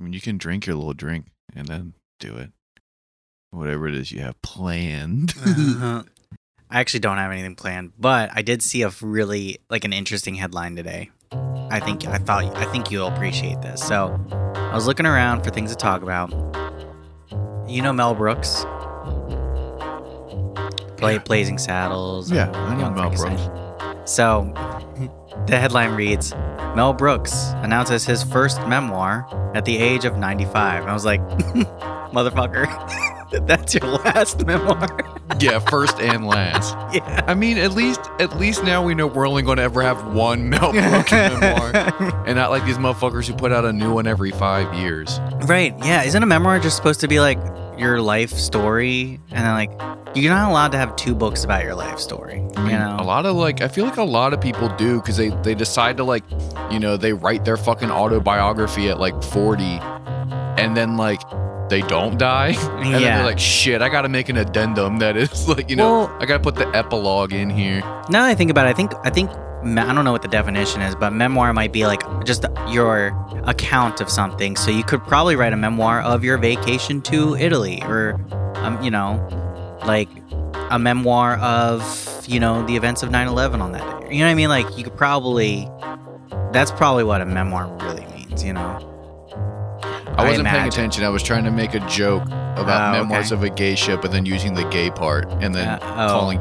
I mean, you can drink your little drink and then do it. Whatever it is you have planned. Uh-huh. I actually don't have anything planned, but I did see a really like an interesting headline today. I think I thought I think you'll appreciate this. So, I was looking around for things to talk about. You know Mel Brooks, play Yeah. Blazing Saddles. Yeah, and I know Young Mel Frankenstein. So, the headline reads: Mel Brooks announces his first memoir at the age of 95. And I was like, motherfucker, that's your last memoir. yeah, first and last. yeah. I mean, at least at least now we know we're only going to ever have one Mel Brooks memoir, and not like these motherfuckers who put out a new one every five years. Right. Yeah. Isn't a memoir just supposed to be like your life story? And then, like, you're not allowed to have two books about your life story. I mean, you know? a lot of like I feel like a lot of people do because they they decide to like, you know, they write their fucking autobiography at like forty, and then like they don't die, and then they're like, shit, I got to make an addendum that is like, you know, Well- I got to put the epilogue in here. Now that I think about it, I think I think I don't know what the definition is, but memoir might be like just your account of something. So you could probably write a memoir of your vacation to Italy, or um, you know, like a memoir of you know the events of 9/11 on that day. You know what I mean? Like you could probably. That's probably what a memoir really means. You know. I I wasn't paying attention. I was trying to make a joke about Oh, memoirs okay. of a gay ship, but then using the gay part and then Uh, oh. calling.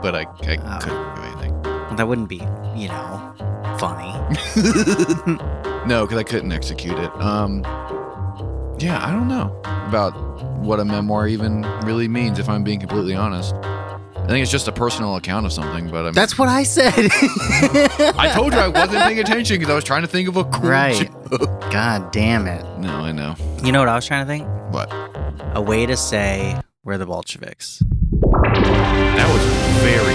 But I, I Oh. couldn't do anything. That wouldn't be, you know, funny. no, because I couldn't execute it. Um, yeah, I don't know about what a memoir even really means. If I'm being completely honest, I think it's just a personal account of something. But I, mean, That's what I said. I told you I wasn't paying attention because I was trying to think of a cool Right. joke. God damn it. No, I know. You know what I was trying to think? What? A way to say we're the Bolsheviks. That was very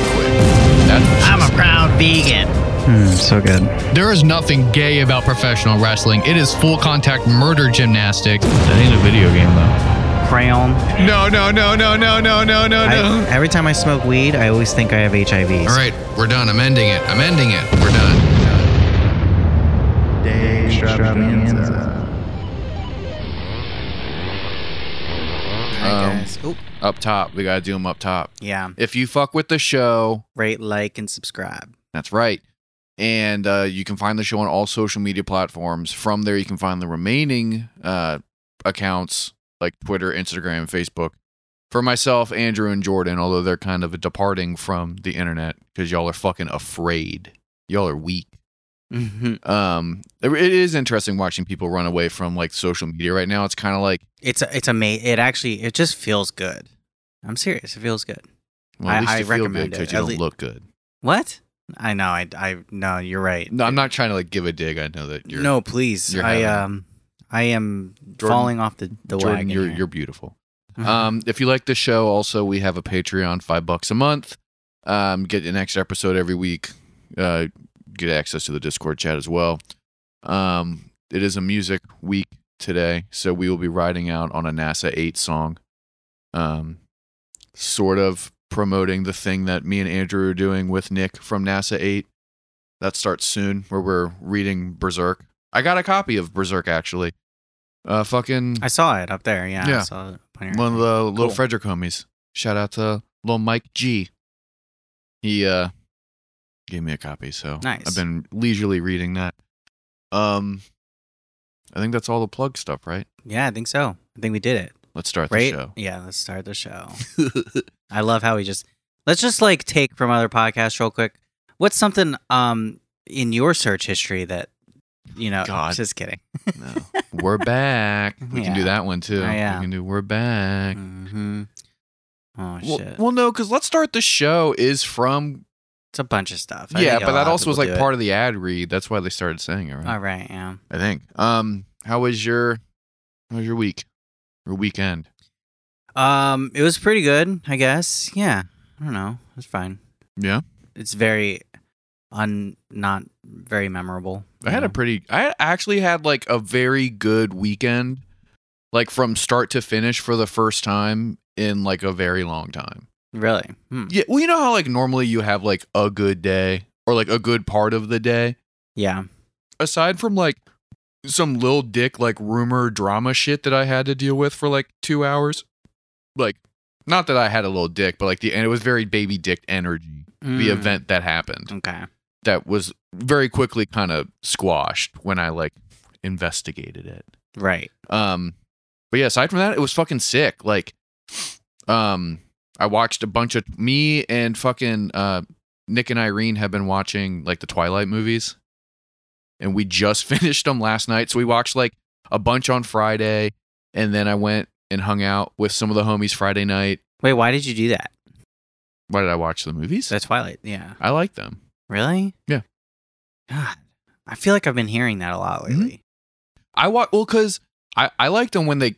quick. That's what she proud vegan. Hmm, so good. There is nothing gay about professional wrestling. It is full contact murder gymnastics. That ain't a video game though. Crayon. No, no, no, no, no, no, no, no, no. every time I smoke weed, I always think I have HIV. All right, we're done. I'm ending it. I'm ending it. We're done. Um, guys. Oop. Up top, we gotta do them up top. Yeah. If you fuck with the show, Rate, like, and subscribe. That's right. And uh, you can find the show on all social media platforms. From there, you can find the remaining uh, accounts like Twitter, Instagram, Facebook. For myself, Andrew, and Jordan, although they're kind of departing from the internet because y'all are fucking afraid. Y'all are weak. Mhm. Um, it it is interesting watching people run away from like social media right now. It's kind of like, It's a, it's amazing. It actually it just feels good. I'm serious. It feels good. well, at I- least I you feel good recommend it. because you At don't lea- look good. What? I know. I I no. You're right. No, I'm not trying to like give a dig. I know that you're no, please. you're I having- um I am Jordan- falling off the the Jordan, wagon. you're here. you're beautiful. Mhm. Um, if you like the show, also we have a Patreon, five bucks a month. Um, get an extra episode every week. Uh, get access to the Discord chat as well. Um, it is a music week today, so we will be riding out on a NASA eight song. Um, sort of promoting the thing that me and Andrew are doing with Nick from NASA eight. That starts soon, where we're reading Berserk. I got a copy of Berserk actually. Uh, fucking I saw it up there. Yeah. Yeah. I saw it. one of the little Frederick homies. Shout out to little Mike G. He uh gave me a copy, so Nice. I've been leisurely reading that. Um, I think that's all the plug stuff, right? Yeah, I think so. I think we did it. Let's start Right? the show. Yeah. Let's start the show. I love how we just let's just like take from other podcasts real quick. What's something um in your search history that you know? God. Just kidding. no. We're back. We can do that one too. Oh, yeah. We can do we're back. hmm Oh Well, shit! well, no, because let's start the show is from it's a bunch of stuff. I yeah, but that also was like part of the ad read. That's why they started saying it, right? It. All right. Yeah. I think. Um, how was your how was your week? Your weekend? Um, it was pretty good, I guess. Yeah. I don't know. It's fine. Yeah. It's very un not very memorable. I had a pretty I actually had like a very good weekend. Like from start to finish for the first time in like a very long time. really. Hmm. Yeah, well you know how like normally you have like a good day or like a good part of the day Yeah. aside from like some little dick like rumor drama shit that I had to deal with for like two hours. Like, not that I had a little dick, but like the and it was very baby dick energy. The Mm, event that happened Okay. that was very quickly kind of squashed when I like investigated it. Right. Um, but yeah, aside from that, it was fucking sick. Like, um, I watched a bunch of me and fucking uh, Nick and Irene have been watching like the Twilight movies, and we just finished them last night. So we watched like a bunch on Friday, and then I went and hung out with some of the homies Friday night. Wait, why did you do that? Why did I watch the movies? That's Twilight. Yeah. I like them. Really? Yeah. God, I feel like I've been hearing that a lot Mhm. lately. I wa well because I I liked them when they.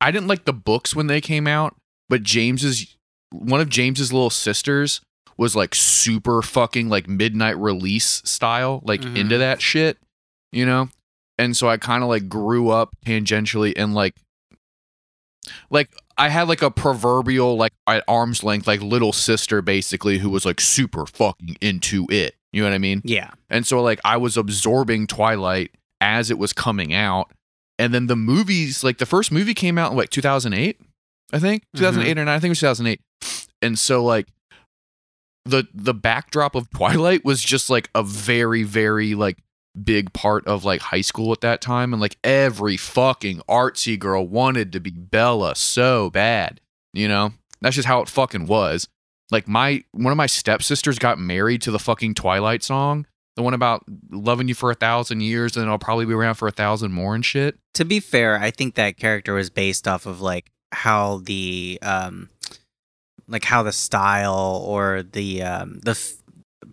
I didn't like the books when they came out, but James's one of James's little sisters was like super fucking like midnight release style, like Mhm. into that shit, you know. And so I kind of like grew up tangentially and like, like I had like a proverbial like at arm's length like little sister basically who was like super fucking into it. You know what I mean? Yeah. And so like I was absorbing Twilight as it was coming out. And then the movies, like the first movie came out in like 2008, I think. 2008 or 9, I think it was 2008. And so like the the backdrop of Twilight was just like a very very like big part of like high school at that time and like every fucking artsy girl wanted to be Bella so bad, you know? That's just how it fucking was. Like my one of my stepsisters got married to the fucking Twilight song the one about loving you for a thousand years and I'll probably be around for a thousand more and shit. To be fair, I think that character was based off of like how the um like how the style or the um the f-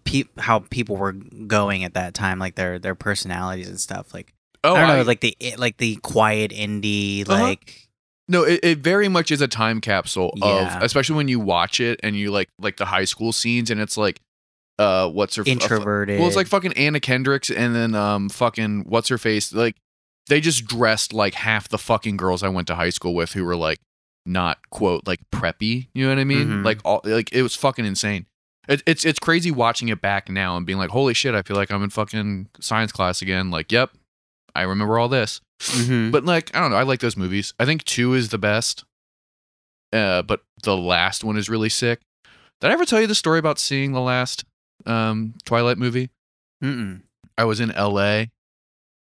pe- how people were going at that time like their their personalities and stuff like Oh, I don't know I- like the like the quiet indie Uh-huh. like no, it, it very much is a time capsule Yeah. of, especially when you watch it and you like like the high school scenes and it's like, uh, what's her f- introverted well, it's like fucking Anna Kendricks and then um fucking what's her face like they just dressed like half the fucking girls I went to high school with who were like not quote like preppy. You know what I mean? Mhm. Like all like it was fucking insane. It, it's it's crazy watching it back now and being like, holy shit, I feel like I'm in fucking science class again. Like, yep, I remember all this. Mhm. But like, I don't know. I like those movies. I think two is the best. Uh, but the last one is really sick. Did I ever tell you the story about seeing the last um Twilight movie? Mm-mm. I was in LA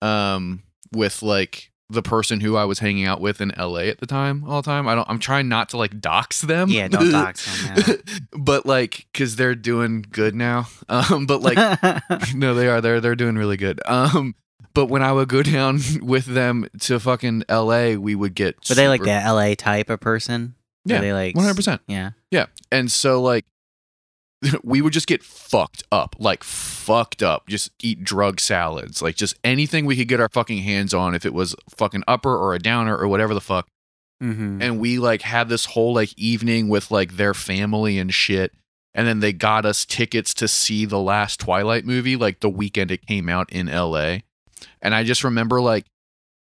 um with like the person who I was hanging out with in LA at the time all the time. I don't I'm trying not to like dox them. yeah don't dox them yeah. but like cuz they're doing good now. Um but like no they are they're they're doing really good. Um but when I would go down with them to fucking LA, we would get Were they like the LA type of person? Yeah, they like 100%. Yeah. Yeah. And so like we would just get fucked up, like fucked up. Just eat drug salads, like just anything we could get our fucking hands on if it was fucking upper or a downer or whatever the fuck. Mm-hmm. And we like had this whole like evening with like their family and shit. And then they got us tickets to see the last Twilight movie like the weekend it came out in LA. And I just remember like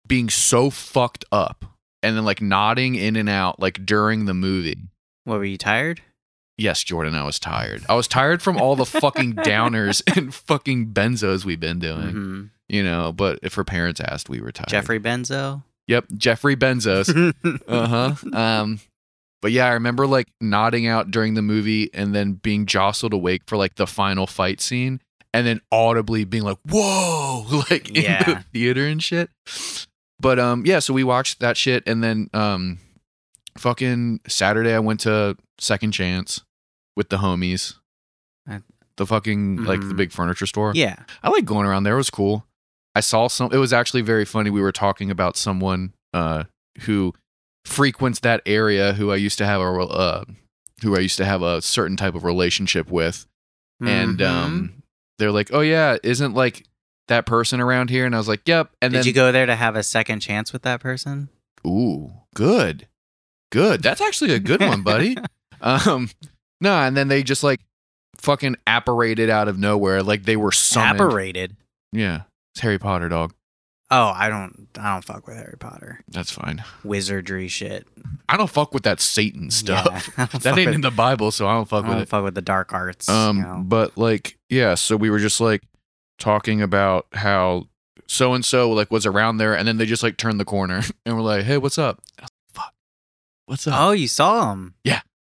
being so fucked up and then like nodding in and out like during the movie. What were you tired? Yes, Jordan, I was tired. I was tired from all the fucking downers and fucking benzos we've been doing, Mhm. you know. But if her parents asked, we were tired. Jeffrey Benzo. Yep, Jeffrey Benzos. uh huh. Um, but yeah, I remember like nodding out during the movie and then being jostled awake for like the final fight scene, and then audibly being like, "Whoa!" like in the theater and shit. But um, yeah, so we watched that shit, and then um, fucking Saturday I went to Second Chance with the homies. I- The fucking like the Mhm. big furniture store. yeah. I like going around there. It was cool. I saw some. It was actually very funny. We were talking about someone uh, who frequents that area, who I used to have a rel- uh, who I used to have a certain type of relationship with, and Mhm. um, they're like, "Oh yeah, isn't like that person around here?" And I was like, "Yep." And did then, you go there to have a second chance with that person? ooh, good, good. That's actually a good one, buddy. um, no, and then they just like fucking apparated out of nowhere, like they were summoned. Apparated. Yeah, it's Harry Potter, dog. Oh, I don't. I don't fuck with Harry Potter. That's fine. Wizardry shit. I don't fuck with that Satan stuff. Yeah, that ain't with- in the Bible, so I don't fuck I with don't it. fuck with the dark arts. Um, you know. but like, yeah. So we were just like talking about how so and so like was around there, and then they just like turned the corner and were like, "Hey, what's up?" Like, Fuck, what's up? Oh, you saw him.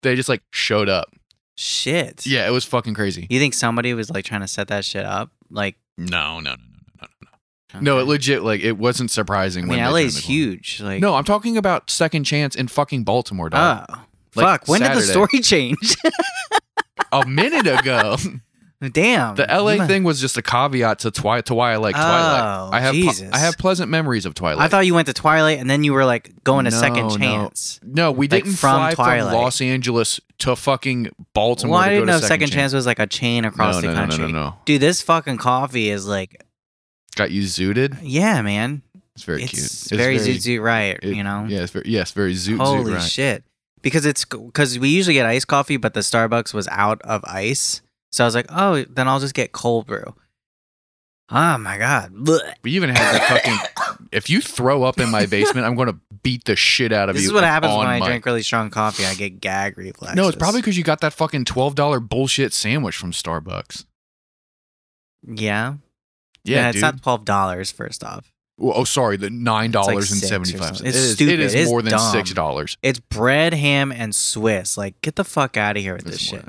They just like showed up. Shit. Yeah, it was fucking crazy. You think somebody was like trying to set that shit up? Like, No, no, no, no, no, no, no. No, No, it legit like it wasn't surprising. I mean, they LA's turned the huge. Like, No, I'm talking about second chance in fucking Baltimore, dog. Oh, Like, fuck. When did the story change? a minute ago. Damn. the LA You thing was just a caveat to Twilight to why I like Oh, Twilight. I have Jesus. I have pleasant memories of Twilight. I thought you went to Twilight and then you were like going to No, Second no. Chance. no, we like, didn't from fly Twilight. from Los Angeles to fucking Baltimore. Well, I to go didn't to know second, Second Chance was like a chain across no, the no, country. No, no, no, no. Dude, this fucking coffee is like, Got you zooted. yeah, man. It's very it's cute. It's very, zoot zoot right, it- you know? Yeah, it's very yes, very zoot Holy zoot right. shit. Because it's because we usually get iced coffee, but the Starbucks was out of ice. So I was like, oh, then I'll just get cold brew. Oh my God. Blech. We even had that fucking. If you throw up in my basement, I'm going to beat the shit out of This you. This is what happens when I drink really strong coffee. I get gag reflexes. No, it's probably because you got that fucking twelve dollar bullshit sandwich from Starbucks. Yeah. Yeah, it's dude. not twelve dollars. First off, Well, oh, sorry, the nine dollars and seventy five cents. It's It is, stupid. it is It is more than dumb. six dollars. it's bread, ham, and Swiss. Like, get the fuck out of here with this shit.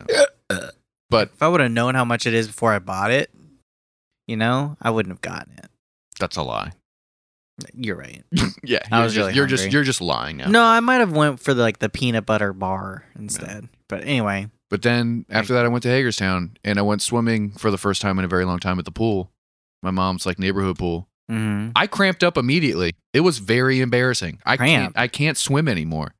But If I would have known how much it is before I bought it, you know, I wouldn't have gotten it. that's a lie. You're right. Yeah, I you're was just, really you're just you're just lying now. No, I might have went for the, like the peanut butter bar instead. But anyway, But then after that, I went to Hagerstown and I went swimming for the first time in a very long time at the pool. My mom's like neighborhood pool. hmm I cramped up immediately. It was very embarrassing. I Cramp? can't I can't swim anymore.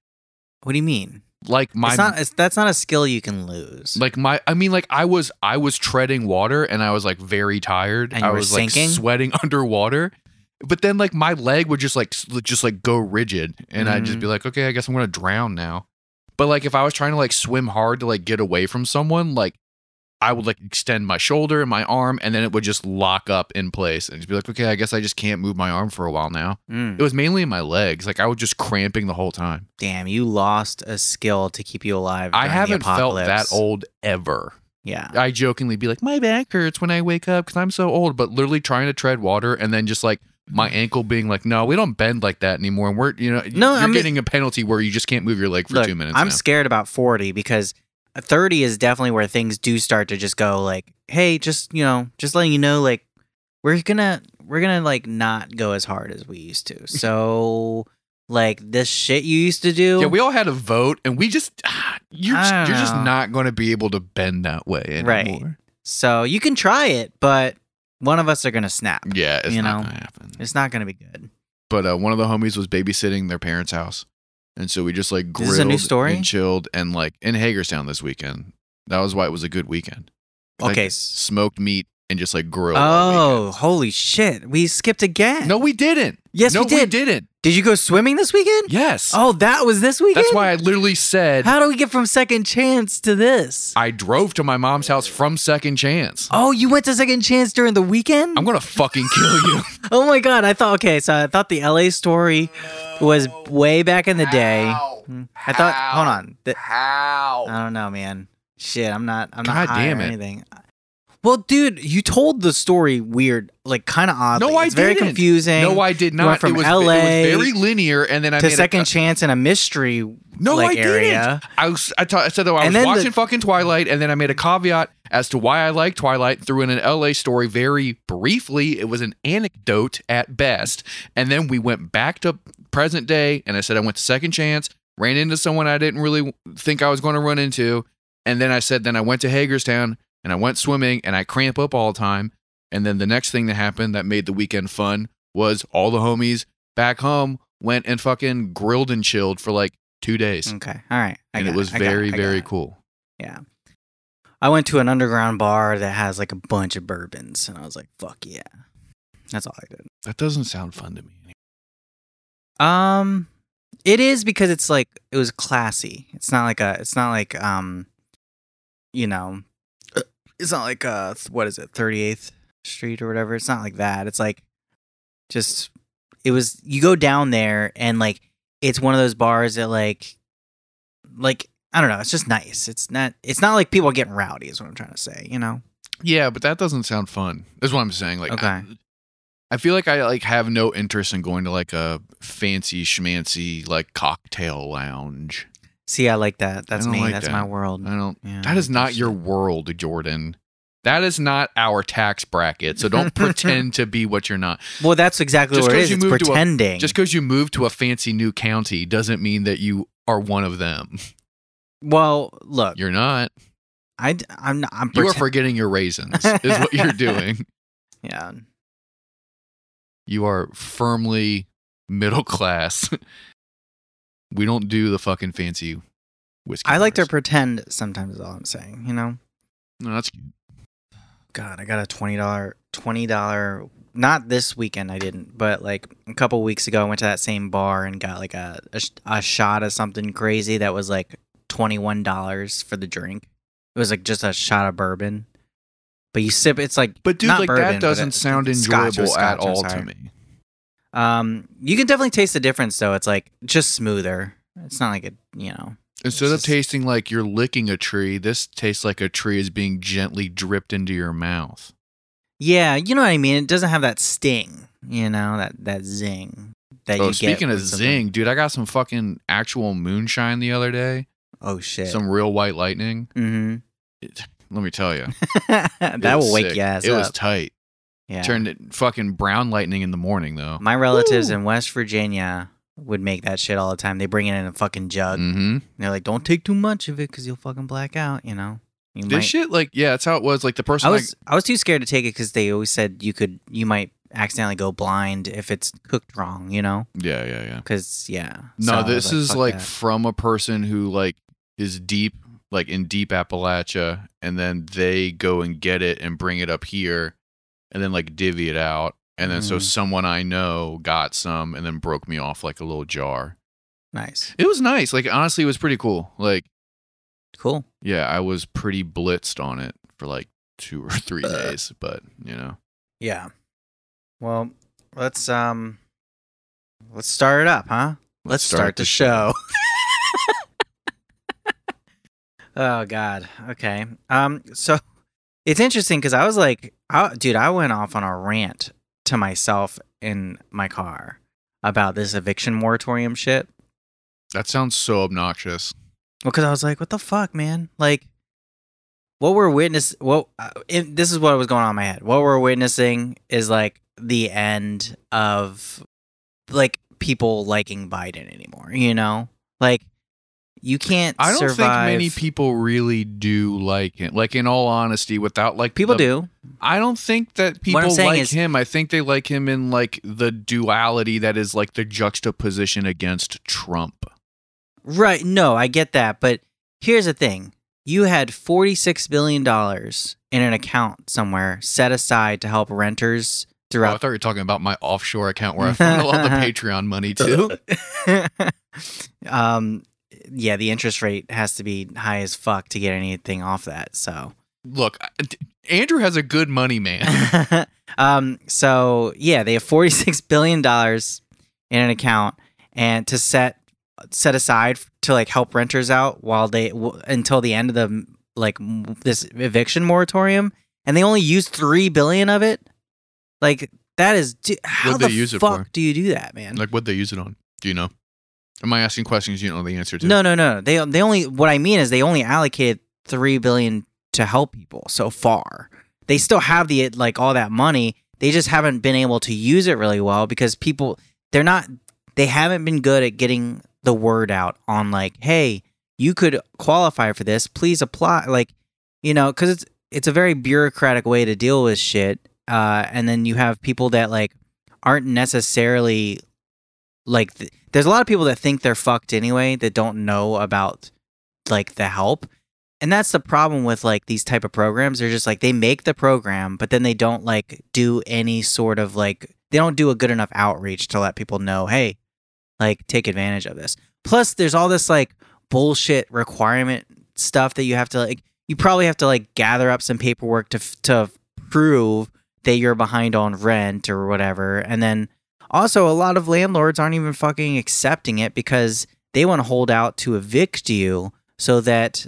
what do you mean? Like my it's not. It's, that's not a skill you can lose. like my I mean like I was I was treading water and I was like very tired. And I was sinking? like sweating underwater. But then like my leg would just like just like go rigid and I'd just be mm. like, "Okay, I guess I'm to drown now." But like if I was trying to like swim hard to like get away from someone, like I would like extend my shoulder and my arm and then it would just lock up in place and just be like, "Okay, I guess I just can't move my arm for a while now." Mm. It was mainly in my legs. Like I was just cramping the whole time. Damn, you lost a skill to keep you alive. I during the haven't felt that old ever. Yeah. I jokingly be like, my back hurts when I wake up because I'm so old, but literally trying to tread water and then just like my ankle being like, no, we don't bend like that anymore. And we're, you know, No, you're I'm getting a penalty where you just can't move your leg for Look, two minutes. I'm now. scared about 40 because 30 is definitely where things do start to just go like, hey, just you know, just letting you know, like we're gonna we're gonna like not go as hard as we used to. So like this shit you used to do. yeah, we all had a vote and we just, ah, you're, I you're just not going to be able to bend that way anymore. Right. so you can try it, but one of us are gonna snap. Yeah, it's You not know? to happen. It's not gonna be good. But uh, one of the homies was babysitting their parents' house. And so we just like grilled this a new story? and chilled and like in Hagerstown this weekend. That was why it was a good weekend. Okay. s- smoked meat and just like grilled. all Oh, holy shit. We skipped again. no, we didn't. Yes, no, we did. didn't. Did you go swimming this weekend? Yes. Oh, that was this weekend? That's why I literally said How do we get from second chance to this? I drove to my mom's house from Second Chance. Oh, you went to second chance during the weekend? I'm gonna fucking kill you. oh my god, I thought okay, so I thought the LA story was way back in the day. Hmm. I thought hold on. th- How? I don't know, man. Shit, I'm not I'm not God high damn or it. anything. Well, dude, you told the story weird, like kind of oddly. No, I it's very didn't. confusing. No, I did You not. went from it was, LA it was very linear, and then I to made second a, chance in a mystery No, like I area. didn't. I was. I, ta- I said that I And was then the- watching fucking Twilight, and then I made a caveat as to why I like Twilight. Threw in an LA story very briefly. It was an anecdote at best, and then we went back to present day, and I said I went to second chance, ran into someone I didn't really think I was going to run into, and then I said then I went to Hagerstown and I went swimming, and I cramp up all the time. And then the next thing that happened that made the weekend fun was all the homies back home went and fucking grilled and chilled for like two days Okay, all right. I and it was I got very I got very it. cool Yeah. I went to an underground bar that has like a bunch of bourbons, and I was like, "Fuck yeah!" That's all I did. that doesn't sound fun to me Um, it is because it's like it was classy. It's not like a. It's not like um, you know, it's not like uh, what is it, Thirty Eighth Street or whatever. It's not like that. It's like just it was. You go down there and like it's one of those bars that like, like I don't know. It's just nice. It's not. It's not like people are getting rowdy. Is what I'm trying to say. You know. yeah but that doesn't sound fun is what i'm saying like Okay. I, I feel like I like have no interest in going to like a fancy schmancy like cocktail lounge. See, I like that. That's me. like That's that. my world. I don't. Yeah, that is not your world, Jordan. That is not our tax bracket. So don't pretend to be what you're not. Well, that's exactly Just what it is. you It's to a- pretending. Just because you moved to a fancy new county doesn't mean that you are one of them. well, look, You're not. I, I'm not, I'm You are forgetting your raisins. Is what you're doing. yeah. You are firmly middle class. we don't do the fucking fancy whiskey. I like to pretend sometimes. Is all I'm saying. You know. No, that's cute. God, I got a twenty dollar twenty dollar. Not this weekend, I didn't, but like a couple weeks ago, I went to that same bar and got like a a, a shot of something crazy that was like twenty one dollars for the drink. It was like just a shot of bourbon, but you sip. It's like But dude, like bourbon, that doesn't sound enjoyable at scotch, I'm all to me. Um, you can definitely taste the difference though. It's like just smoother. It's not like a you know. Instead It's of just- tasting like you're licking a tree, this tastes like a tree is being gently dripped into your mouth. Yeah, you know what I mean. It doesn't have that sting. You know that that zing that Oh, you get. speaking of something- zing, dude, I got some fucking actual moonshine the other day. Oh shit. Some real white lightning. mm-hmm. It- let me tell you, that will wake your ass It up. was tight. Yeah. Turned it fucking brown lightning in the morning though. My relatives Woo. in West Virginia would make that shit all the time. They bring it in a fucking jug. Mm-hmm. They're like, "Don't take too much of it because you'll fucking black out." You know. You This shit, like, yeah, that's how it was. Like the person, I was I was too scared to take it because they always said you could you might accidentally go blind if it's cooked wrong. You know. yeah, yeah, yeah. Because yeah. No, So I was this is like that." from a person who like is deep, like in deep Appalachia, and then they go and get it and bring it up here, and then like divvy it out, and then so Mhm. someone I know got some and then broke me off like a little jar. nice, It was nice. Like honestly, it was pretty cool. Like cool. yeah, I was pretty blitzed on it for like two or three days, but you know, Yeah. Well, let's um, let's start it up, huh? Let's, start, the show. oh God. Okay. Um. So it's interesting because I was like, I, dude, I went off on a rant to myself in my car about this eviction moratorium shit. that sounds so obnoxious. because I was like, "What the fuck, man?" Like, what we're witness. What uh, it, this is what was going on in my head. What we're witnessing is like the end of like people liking Biden anymore. You know, like you can't. I don't survive. think many people really do like him. Like in all honesty, without like People the- do. I don't think that people like is- him. I think they like him in like the duality that is like the juxtaposition against Trump. Right. No, I get that. But here's the thing you had $46 billion in an account somewhere set aside to help renters Oh, I throughout. thought you were talking about my offshore account where I funnel all the Patreon money too. um, yeah, the interest rate has to be high as fuck to get anything off that. So, Look, Andrew has a good money man. um, so yeah, they have forty six billion dollars in an account and to set set aside to like help renters out while they w- until the end of the like m- this eviction moratorium, and they only used three billion of it. Like that is how What'd the they use it fuck for? do you do that, man? like, what'd they use it on? Do you know? Am I asking questions you don't know the answer to? No, no, no. They they only what I mean is they only allocated three billion to help people so far. They still have the like all that money. They just haven't been able to use it really well because people they're not they haven't been good at getting the word out on like, hey, you could qualify for this. Please apply. Like, you know, because it's it's a very bureaucratic way to deal with shit. Uh, and then you have people that like aren't necessarily like th- there's a lot of people that think they're fucked anyway that don't know about like the help. And that's the problem with like these type of programs. They're just like they make the program but then they don't like do any sort of like they don't do a good enough outreach to let people know hey like take advantage of this. Plus there's all this like bullshit requirement stuff that you have to like you probably have to like gather up some paperwork to to prove that you're behind on rent or whatever. And then also, a lot of landlords aren't even fucking accepting it because they want to hold out to evict you so that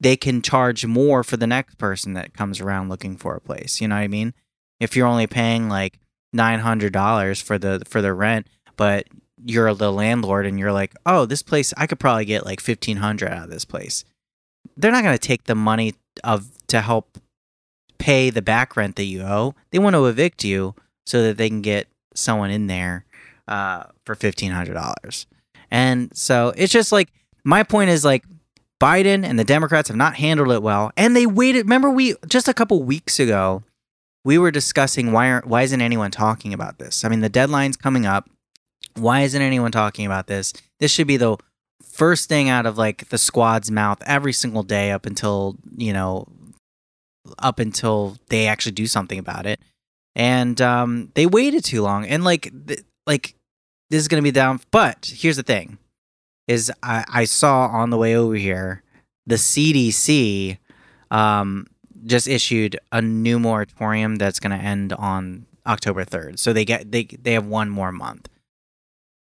they can charge more for the next person that comes around looking for a place. You know what I mean? If you're only paying like nine hundred dollars for the for the rent, but you're the landlord and you're like, oh, this place I could probably get like fifteen hundred out of this place. They're not gonna take the money of to help pay the back rent that you owe. They want to evict you so that they can get someone in there uh, for fifteen hundred dollars. And so it's just like my point is like Biden and the Democrats have not handled it well, and they waited. Remember, we just a couple weeks ago we were discussing why aren't why isn't anyone talking about this? I mean, the deadline's coming up. Why isn't anyone talking about this? This should be the first thing out of like the squad's mouth every single day up until you know up until they actually do something about it. And um, they waited too long, and like th- like this is gonna be down. But here's the thing: is I, I saw on the way over here the CDC um, just issued a new moratorium that's going to end on October 3rd. So they get they they have one more month.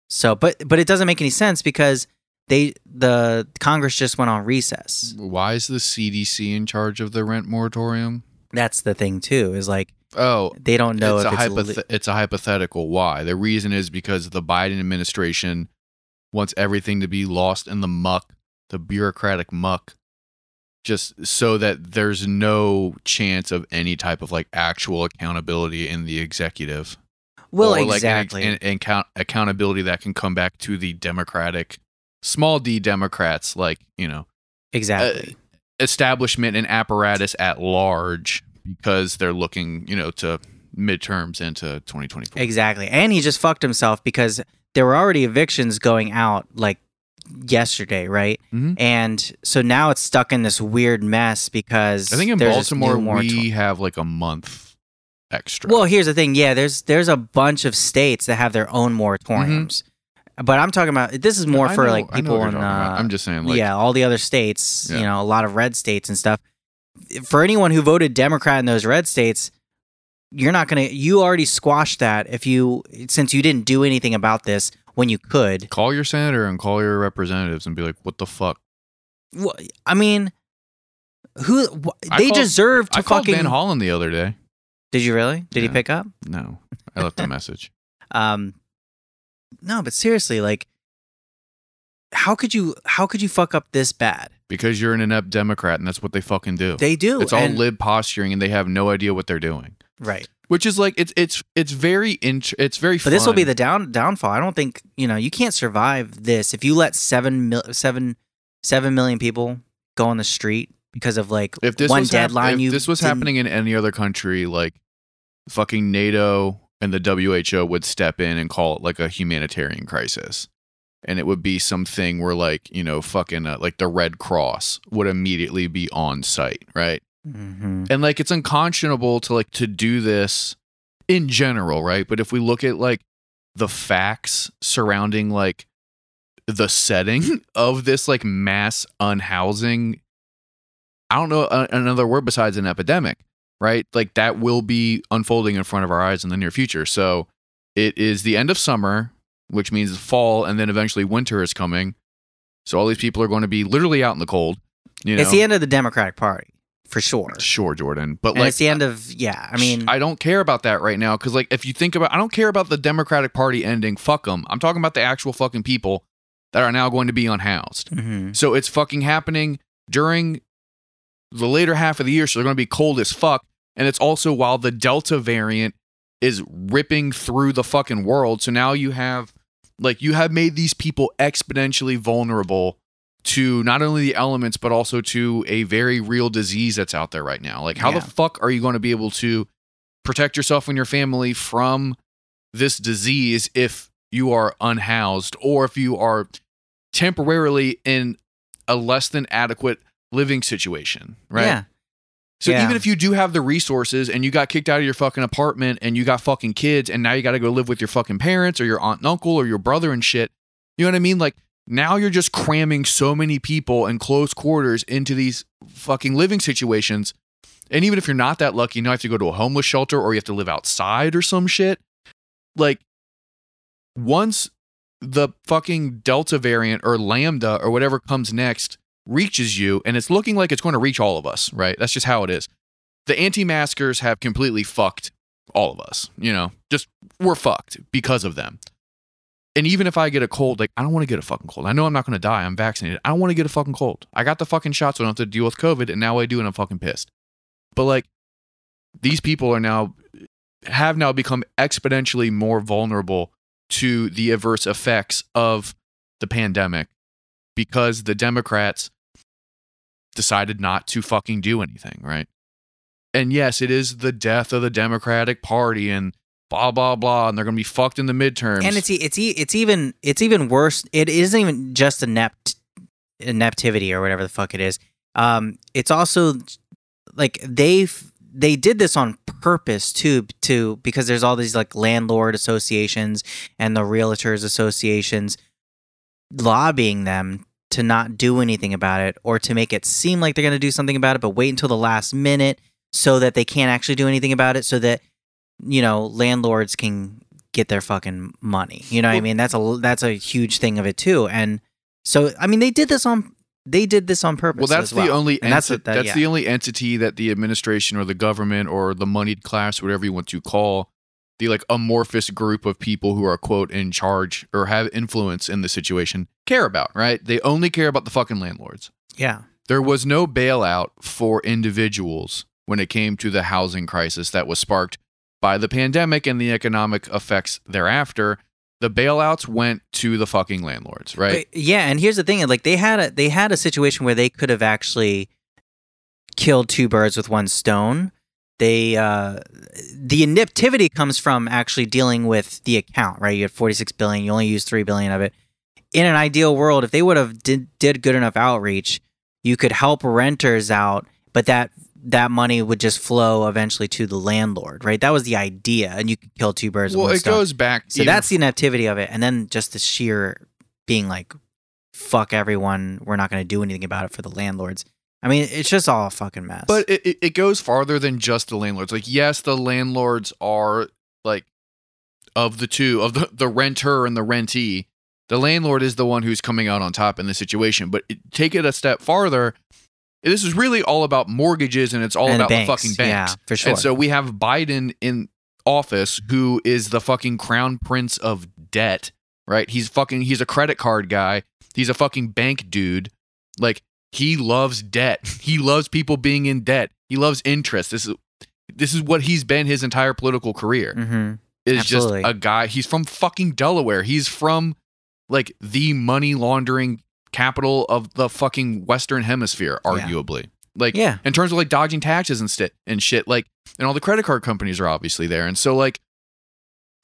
So but but it doesn't make any sense because they the Congress just went on recess. Why is the CDC in charge of the rent moratorium? That's the thing too is like Oh, they don't know it's if a hypoth- li- it's a hypothetical. Why? The reason is because the Biden administration wants everything to be lost in the muck, the bureaucratic muck, just so that there's no chance of any type of like actual accountability in the executive. well or, like, an- exactly. an, account- accountability that can come back to the democratic, small d Democrats, like you know, exactly. establishment and apparatus at large, because they're looking, you know, to midterms into 2024. Exactly. And he just fucked himself because there were already evictions going out like yesterday, right? Mhm. And so now it's stuck in this weird mess because I think in Baltimore we have like a month extra. Well, here's the thing. Yeah, there's there's a bunch of states that have their own moratoriums. But I'm talking about this is more I for know- like people in uh, I'm just saying, like, yeah, all the other states, Yeah. you know, a lot of red states and stuff. For anyone who voted Democrat in those red states, you're not going to you already squashed that if you since you didn't do anything about this when you could. call your senator and call your representatives and be like, "What the fuck?" Wh- I mean, who wh- they called- deserve to I called fucking Van Hollen the other day. Did you really? Did he pick up? No, I left a message. Um No, but seriously, like how could you how could you fuck up this bad? Because you're an inept Democrat, and that's what they fucking do. They do. it's all and- lib posturing, and they have no idea what they're doing. right. Which is like it's it's it's very int- it's very. But this will be the down downfall. I don't think you know you can't survive this if you let seven mil, seven seven million people go on the street because of like if this one was deadline. if you this was happening in any other country, like fucking NATO and the WHO would step in and call it like a humanitarian crisis, and it would be something where like you know fucking uh, like the Red Cross would immediately be on site, right? Mhm. And like it's unconscionable to like to do this in general, right? But if we look at like the facts surrounding like the setting of this like mass unhousing, I don't know a- another word besides an epidemic, right? Like that will be unfolding in front of our eyes in the near future. So it is the end of summer, which means fall, and then eventually winter is coming. So all these people are going to be literally out in the cold. You know, it's the end of the Democratic Party for sure. sure, Jordan, but and like it's the end of yeah. I mean, I don't care about that right now because, like, if you think about, I don't care about the Democratic Party ending. Fuck them. I'm talking about the actual fucking people that are now going to be unhoused. mhm. So it's fucking happening during the later half of the year. So they're going to be cold as fuck. And it's also while the Delta variant is ripping through the fucking world. So now you have, like, you have made these people exponentially vulnerable to not only the elements, but also to a very real disease that's out there right now. Like, how Yeah. the fuck are you going to be able to protect yourself and your family from this disease if you are unhoused or if you are temporarily in a less than adequate living situation, right? Yeah. So Yeah. even if you do have the resources and you got kicked out of your fucking apartment and you got fucking kids and now you got to go live with your fucking parents or your aunt and uncle or your brother and shit, you know what I mean? Like now you're just cramming so many people in close quarters into these fucking living situations. And even if you're not that lucky, you now have to go to a homeless shelter or you have to live outside or some shit. Like once the fucking Delta variant or Lambda or whatever comes next reaches you, and it's looking like it's going to reach all of us, right? That's just how it is. The anti maskers have completely fucked all of us, you know, just we're fucked because of them. And even if I get a cold, like I don't want to get a fucking cold. I know I'm not going to die. I'm vaccinated. I don't want to get a fucking cold. I got the fucking shots, so I don't have to deal with COVID, and now I do, and I'm fucking pissed. But like, these people are now have now become exponentially more vulnerable to the adverse effects of the pandemic because the Democrats decided not to fucking do anything, right? And yes, it is the death of the Democratic Party and blah blah blah, and they're going to be fucked in the midterms. And it's it's it's even it's even worse. It isn't even just inept ineptivity or whatever the fuck it is. Um, it's also like they they did this on purpose too, to because there's all these like landlord associations and the realtors associations lobbying them to not do anything about it or to make it seem like they're going to do something about it, but wait until the last minute so that they can't actually do anything about it, so that you know landlords can get their fucking money. You know what I mean? That's a that's a huge thing of it too. And so I mean they did this on they did this on purpose. well, that's as well. the only that's enti- that- that's yeah. the only entity that the administration or the government or the moneyed class, whatever you want to call the like amorphous group of people who are quote in charge or have influence in the situation care about, right? They only care about the fucking landlords. yeah. There was no bailout for individuals when it came to the housing crisis that was sparked by the pandemic and the economic effects thereafter. The bailouts went to the fucking landlords, right? But, yeah, and here's the thing: like they had a they had a situation where they could have actually killed two birds with one stone. They uh, the inactivity comes from actually dealing with the account, right? You had 46 billion, you only used three billion of it. In an ideal world, if they would have did did good enough outreach, you could help renters out, but that that money would just flow eventually to the landlord, right? That was the idea, and you could kill two birds well, with one it stone. goes back. So that's the inactivity of it, and then just the sheer being like, "Fuck everyone, we're not going to do anything about it for the landlords." I mean, it's just all a fucking mess. But it, it, it goes farther than just the landlords. Like, yes, the landlords are like of the two, of the, the renter and the rentee, the landlord is the one who's coming out on top in this situation. But it, take it a step farther. This is really all about mortgages and it's all And about banks, the fucking banks. yeah, for sure. And so we have Biden in office who is the fucking crown prince of debt, right? He's fucking he's a credit card guy. He's a fucking bank dude. Like he loves debt. He loves people being in debt. He loves interest. This is this is what he's been his entire political career. hmm Is absolutely. just a guy. He's from fucking Delaware. He's from like the money laundering capital of the fucking Western Hemisphere, Yeah. arguably. Like yeah, in terms of like dodging taxes and shit and shit like and all the credit card companies are obviously there and so like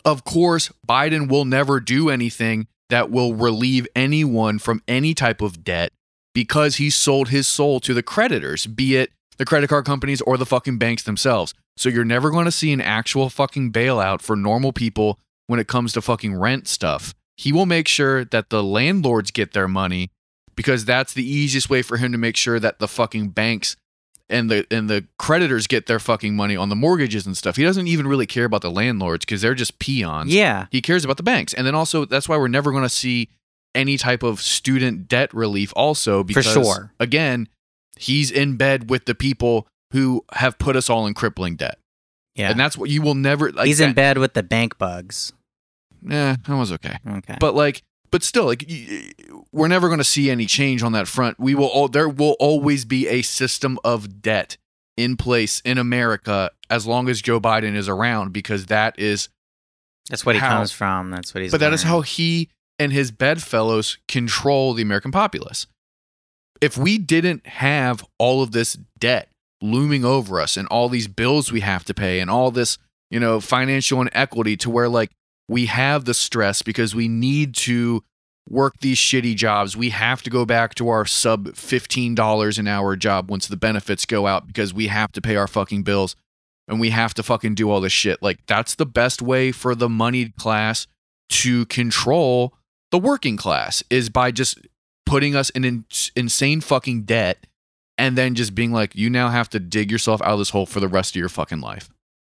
of course biden will never do anything that will relieve anyone from any type of debt because he sold his soul to the creditors be it the credit card companies or the fucking banks themselves so you're never going to see an actual fucking bailout for normal people when it comes to fucking rent stuff he will make sure that the landlords get their money because that's the easiest way for him to make sure that the fucking banks and the and the creditors get their fucking money on the mortgages and stuff. He doesn't even really care about the landlords because they're just peons. yeah, He cares about the banks. And then also that's why we're never going to see any type of student debt relief also because sure. again, he's in bed with the people who have put us all in crippling debt. yeah. And that's what you will never like He's in that, bed with the bank bugs. Yeah, that was okay. Okay, but like but still like we're never going to see any change on that front we will all there will always be a system of debt in place in america as long as joe biden is around because that is that's what he how- comes from. That's what he's. but that is how he and his bedfellows control the american populace. If we didn't have all of this debt looming over us and all these bills we have to pay and all this you know financial inequity to where like we have the stress because we need to work these shitty jobs we have to go back to our sub $15 an hour job once the benefits go out because we have to pay our fucking bills and we have to fucking do all this shit. Like that's the best way for the moneyed class to control the working class is by just putting us in in- insane fucking debt and then just being like you now have to dig yourself out of this hole for the rest of your fucking life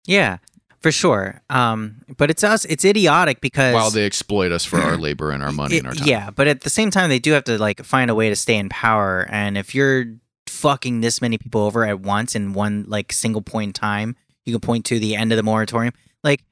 Yeah, for sure. Um, but it's us. It's idiotic because while they exploit us for our labor and our money and our time Yeah, but at the same time, they do have to like find a way to stay in power. And if you're fucking this many people over at once in one like single point in time, You can point to the end of the moratorium. Like,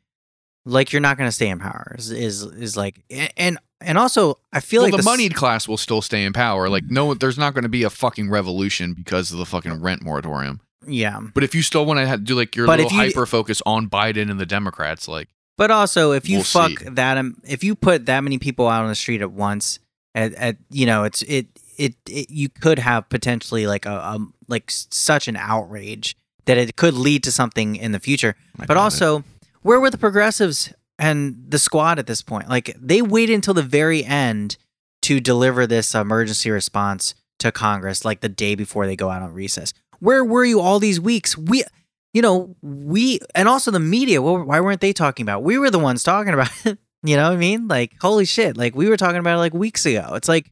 like you're not going to stay in power. Is is, is like, and and also I feel well, like the s- moneyed class will still stay in power. Like, no, there's not going to be a fucking revolution because of the fucking rent moratorium. Yeah, But if you still want to do like your But little you- hyper focus on Biden and the Democrats, like, but also if you We'll fuck see. that, um, if you put that many people out on the street at once, at, at you know, it's it, it it you could have potentially like a um like such an outrage that it could lead to something in the future. I But doubt it. also, where were the progressives and the squad at this point? Like they waited until the very end to deliver this emergency response to Congress, like the day before they go out on recess. Where were you all these weeks? We, you know, we and also the media. Why weren't they talking about? it? We were the ones talking about it. You know what I mean? Like holy shit! Like we were talking about it like weeks ago. It's like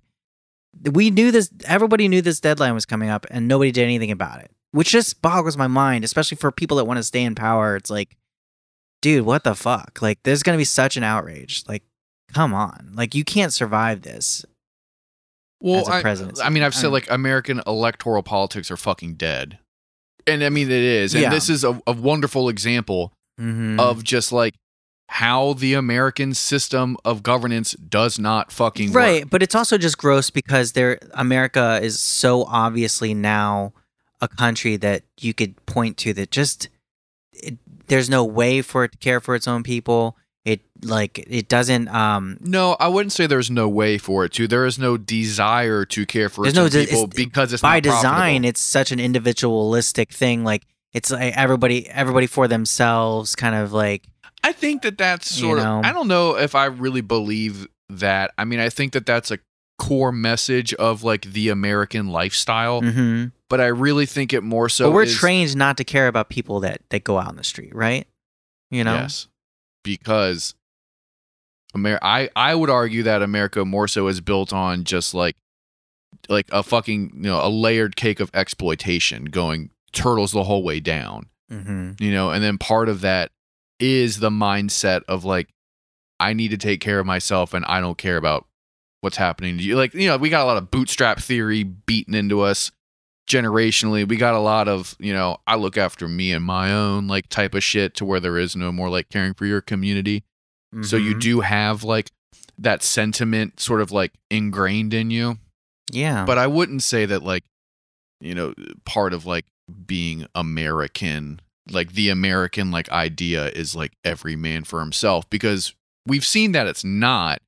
we knew this. Everybody knew this deadline was coming up, and nobody did anything about it. Which just boggles my mind, especially for people that want to stay in power. It's like dude, what the fuck? Like, there's gonna be such an outrage. Like, come on, like you can't survive this. well, as a I. I mean, I've said like American electoral politics are fucking dead, and I mean it is, and Yeah. this is a, a wonderful example Mm-hmm. of just like how the American system of governance does not fucking right, work. but it's also just gross because there, America is so obviously now a country that you could point to that just there's no way for it to care for its own people. It like it doesn't. Um, No, I wouldn't say there's no way for it to. There is no desire to care for its no own de- people it's- because it's by not profitable. design, it's such an individualistic thing. Like it's like everybody, everybody for themselves, kind of like I think that that's You sort know? of. I don't know if I really believe that. I mean, I think that that's a core message of like the American lifestyle, mhm. But I really think it more so. but we're is- trained not to care about people that that go out on the street, right? You know, Yes, because Amer- I I would argue that America more so is built on just like like a fucking you know a layered cake of exploitation going turtles the whole way down. hmm you know and then part of that is the mindset of like i need to take care of myself and i don't care about what's happening to you like you know we got a lot of bootstrap theory beaten into us generationally we got a lot of you know i look after me and my own like type of shit to where there is no more like caring for your community. So you Mhm. do have like that sentiment sort of like ingrained in you. Yeah, but I wouldn't say that like you know part of like being American like the American like idea is like every man for himself because we've seen that it's not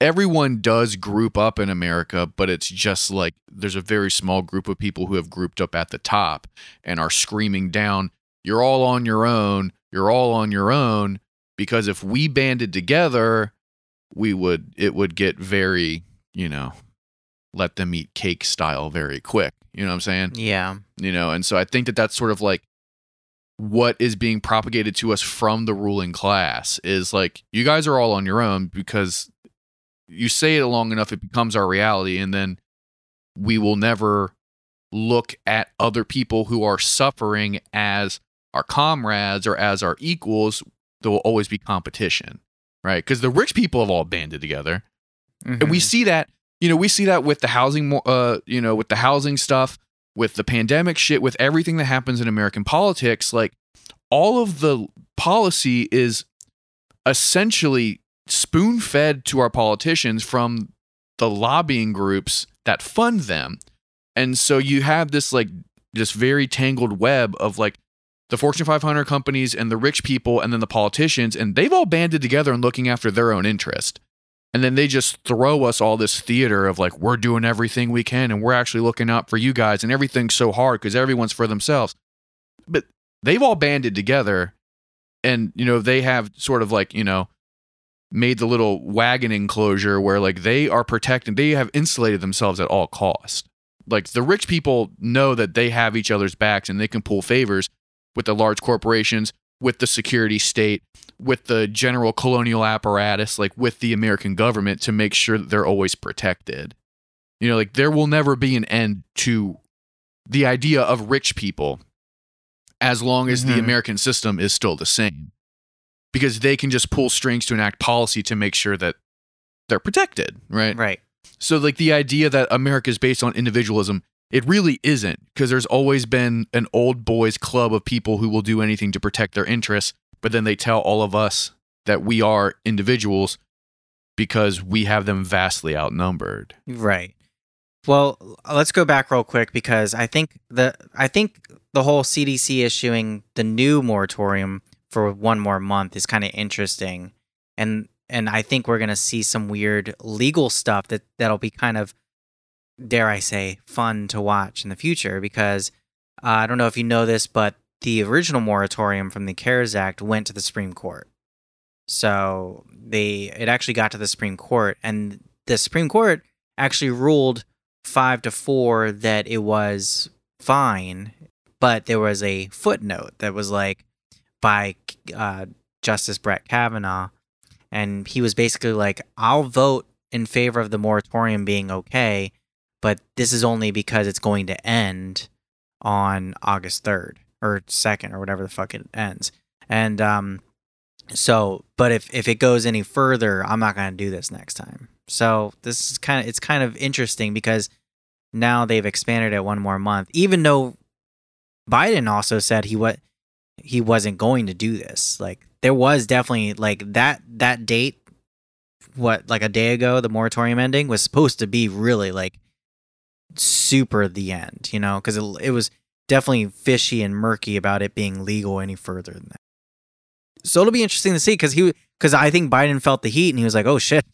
everyone does group up in America but it's just like there's a very small group of people who have grouped up at the top and are screaming down you're all on your own you're all on your own because if we banded together we would it would get very you know let them eat cake style very quick. You know what I'm saying? yeah, You know, and so I think that that's sort of like what is being propagated to us from the ruling class is like you guys are all on your own because you say it long enough it becomes our reality and then we will never look at other people who are suffering as our comrades or as our equals there will always be competition right because the rich people have all banded together and we Mhm. see that you know we see that with the housing uh you know with the housing stuff with the pandemic shit with everything that happens in american politics like all of the policy is essentially spoon fed to our politicians from the lobbying groups that fund them. And so you have this like this very tangled web of like the fortune 500 companies and the rich people and then the politicians and they've all banded together and looking after their own interest. And then they just throw us all this theater of like we're doing everything we can and we're actually looking out for you guys and everything's so hard because everyone's for themselves. But they've all banded together and you know they have sort of like you know made the little wagon enclosure where like they are protecting they have insulated themselves at all cost. Like the rich people know that they have each other's backs and they can pull favors with the large corporations with the security state with the general colonial apparatus like with the american government to make sure that they're always protected. You know like there will never be an end to the idea of rich people as long as the Mhm. american system is still the same because they can just pull strings to enact policy to make sure that they're protected right right. so like the idea that America is based on individualism it really isn't because there's always been an old boys club of people who will do anything to protect their interests, but then they tell all of us that we are individuals because we have them vastly outnumbered. Right. Well, let's go back real quick because I think the I think the whole CDC issuing the new moratorium for one more month is kind of interesting, and and I think we're gonna see some weird legal stuff that that'll be kind of dare I say fun to watch in the future because uh, I don't know if you know this, but the original moratorium from the CARES Act went to the Supreme Court. So they it actually got to the Supreme Court, and the Supreme Court actually ruled five to four that it was fine, but there was a footnote that was like by uh, Justice Brett Kavanaugh, and he was basically like, "I'll vote in favor of the moratorium being okay, but this is only because it's going to end on August third or second or whatever the fuck it ends." And um, so, but if if it goes any further, I'm not going to do this next time. So this is kind of it's kind of interesting because now they've expanded it one more month, even though Biden also said he what he wasn't going to do this. Like there was definitely like that that date, what like a day ago, the moratorium ending was supposed to be really like super the end, you know, because it, it was definitely fishy and murky about it being legal any further than that. So it'll be interesting to see because he because I think Biden felt the heat and he was like, oh shit,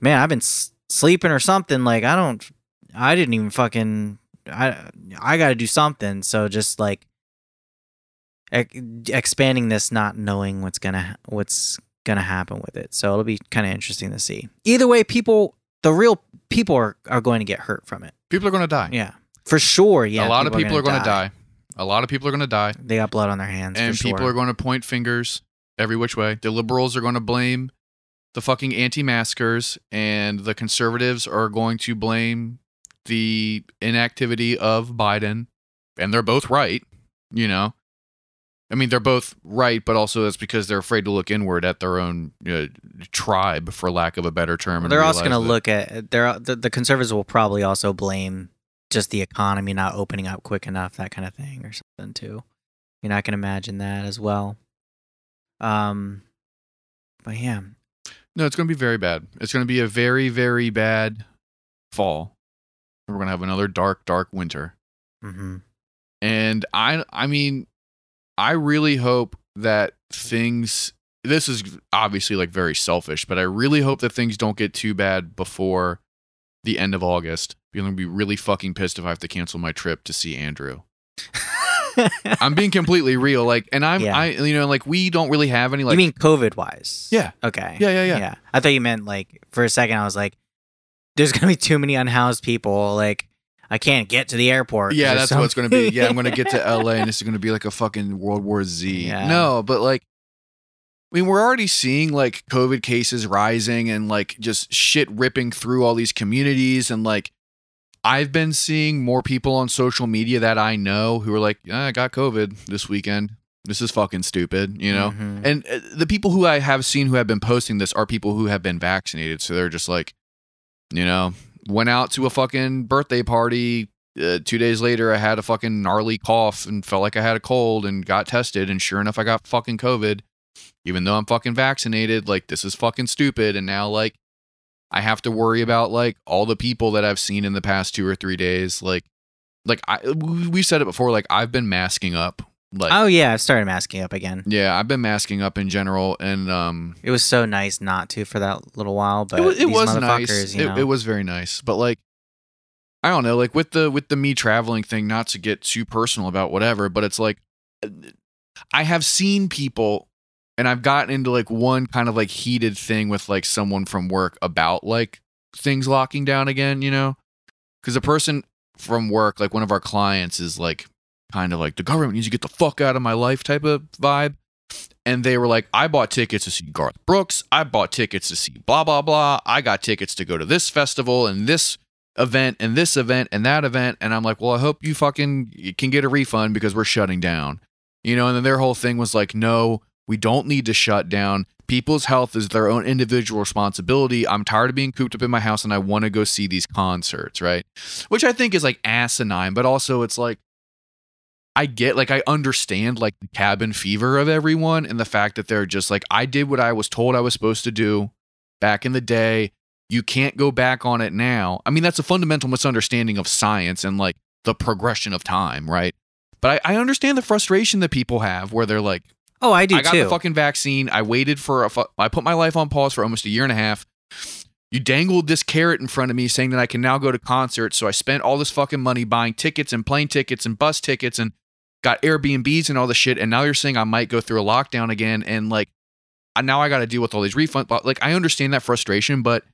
man, I've been s- sleeping or something. Like I don't, I didn't even fucking, I I got to do something. So just like expanding this, not knowing what's gonna what's gonna happen with it. So it'll be kind of interesting to see. Either way, people, the real people are are going to get hurt from it. People are going to die. Yeah, for sure. Yeah, a lot of people are going to die. A lot of people are going to die. They got blood on their hands, and people sure. are going to point fingers every which way. The liberals are going to blame the fucking anti-maskers, and the conservatives are going to blame the inactivity of Biden. And they're both right, you know. I mean, they're both right, but also it's because they're afraid to look inward at their own uh, tribe, for lack of a better term. and they're also going to look at they're the, the conservatives will probably also blame just the economy not opening up quick enough, that kind of thing, or something too. You know, I can imagine that as well. Um, but yeah, No, it's going to be very bad. It's going to be a very, very bad fall. We're going to have another dark, dark winter. hmm And I I mean, I really hope that things this is obviously like very selfish, but I really hope that things don't get too bad before the end of August. I'm gonna be really fucking pissed if I have to cancel my trip to see Andrew. I'm being completely real. Like and I'm Yeah. I you know, like we don't really have any like you mean COVID wise? Yeah. Okay. Yeah, yeah, yeah. Yeah. I thought you meant like for a second. I was like, "There's gonna be too many unhoused people. Like, I can't get to the airport." Yeah, that's what it's going to be. Yeah, I'm going to get to LA and this is going to be like a fucking World War Z. Yeah. No, but like, I mean, we're already seeing like COVID cases rising and like just shit ripping through all these communities. And like, I've been seeing more people on social media that I know who are like, yeah, I got COVID this weekend. This is fucking stupid, you know? Mhm. And uh, the people who I have seen who have been posting this are people who have been vaccinated. So they're just like, you know, went out to a fucking birthday party. Uh, two days later, I had a fucking gnarly cough and felt like I had a cold and got tested. And sure enough, I got fucking COVID. Even though I'm fucking vaccinated, like, this is fucking stupid. And now, like, I have to worry about, like, all the people that I've seen in the past two or three days. Like, like I, we- said it before, like, I've been masking up. Like, oh yeah, I've started masking up again. yeah, I've been masking up in general, and um, It was so nice not to for that little while, but it was, it was nice. you It, know. it was very nice, but like, I don't know, like with the with the me traveling thing. Not to get too personal about whatever, but it's like, I have seen people, and I've gotten into like one kind of like heated thing with like someone from work about like things locking down again. You know, because a person from work, like one of our clients, is like kind of like the government needs to get the fuck out of my life type of vibe. And they were like, I bought tickets to see Garth Brooks. I bought tickets to see blah, blah, blah. I got tickets to go to this festival and this event and this event and that event. And I'm like, well, I hope you fucking can get a refund because we're shutting down. You know, and then their whole thing was like, no, we don't need to shut down. people's health is their own individual responsibility. I'm tired of being cooped up in my house and I want to go see these concerts, right? Which I think is like asinine, but also it's like I get like I understand like the cabin fever of everyone and the fact that they're just like I did what I was told I was supposed to do back in the day. You can't go back on it now. I mean, that's a fundamental misunderstanding of science and like the progression of time, right? But I, I understand the frustration that people have where they're like, Oh, I do I got too. the fucking vaccine. I waited for a. Fu- I put my life on pause for almost a year and a half. You dangled this carrot in front of me, saying that I can now go to concerts. So I spent all this fucking money buying tickets and plane tickets and bus tickets and got Airbnbs and all the shit. And now you're saying I might go through a lockdown again, and like, now I got to deal with all these refunds. Like, I understand that frustration, but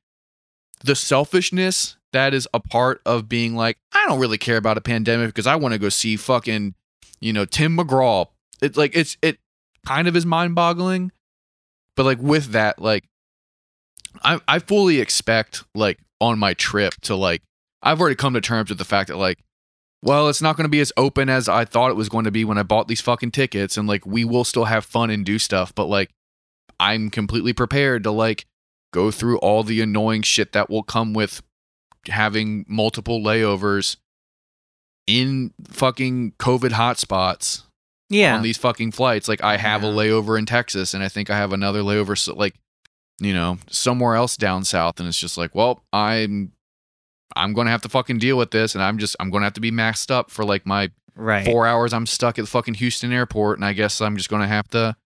the selfishness that is a part of being like, I don't really care about a pandemic because I want to go see fucking, you know, Tim McGraw. It's like it's it kind of is mind boggling. But like with that, like I I fully expect like on my trip to like I've already come to terms with the fact that like well, it's not going to be as open as I thought it was going to be when I bought these fucking tickets and like we will still have fun and do stuff, but like I'm completely prepared to like go through all the annoying shit that will come with having multiple layovers in fucking COVID hotspots yeah. on these fucking flights. Like I have a layover in Texas, and I think I have another layover, so like you know, somewhere else down south, and it's just like, well, I'm I'm gonna have to fucking deal with this, and I'm just I'm gonna have to be maxed up for like my right. four hours. I'm stuck at the fucking Houston airport, and I guess I'm just gonna have to.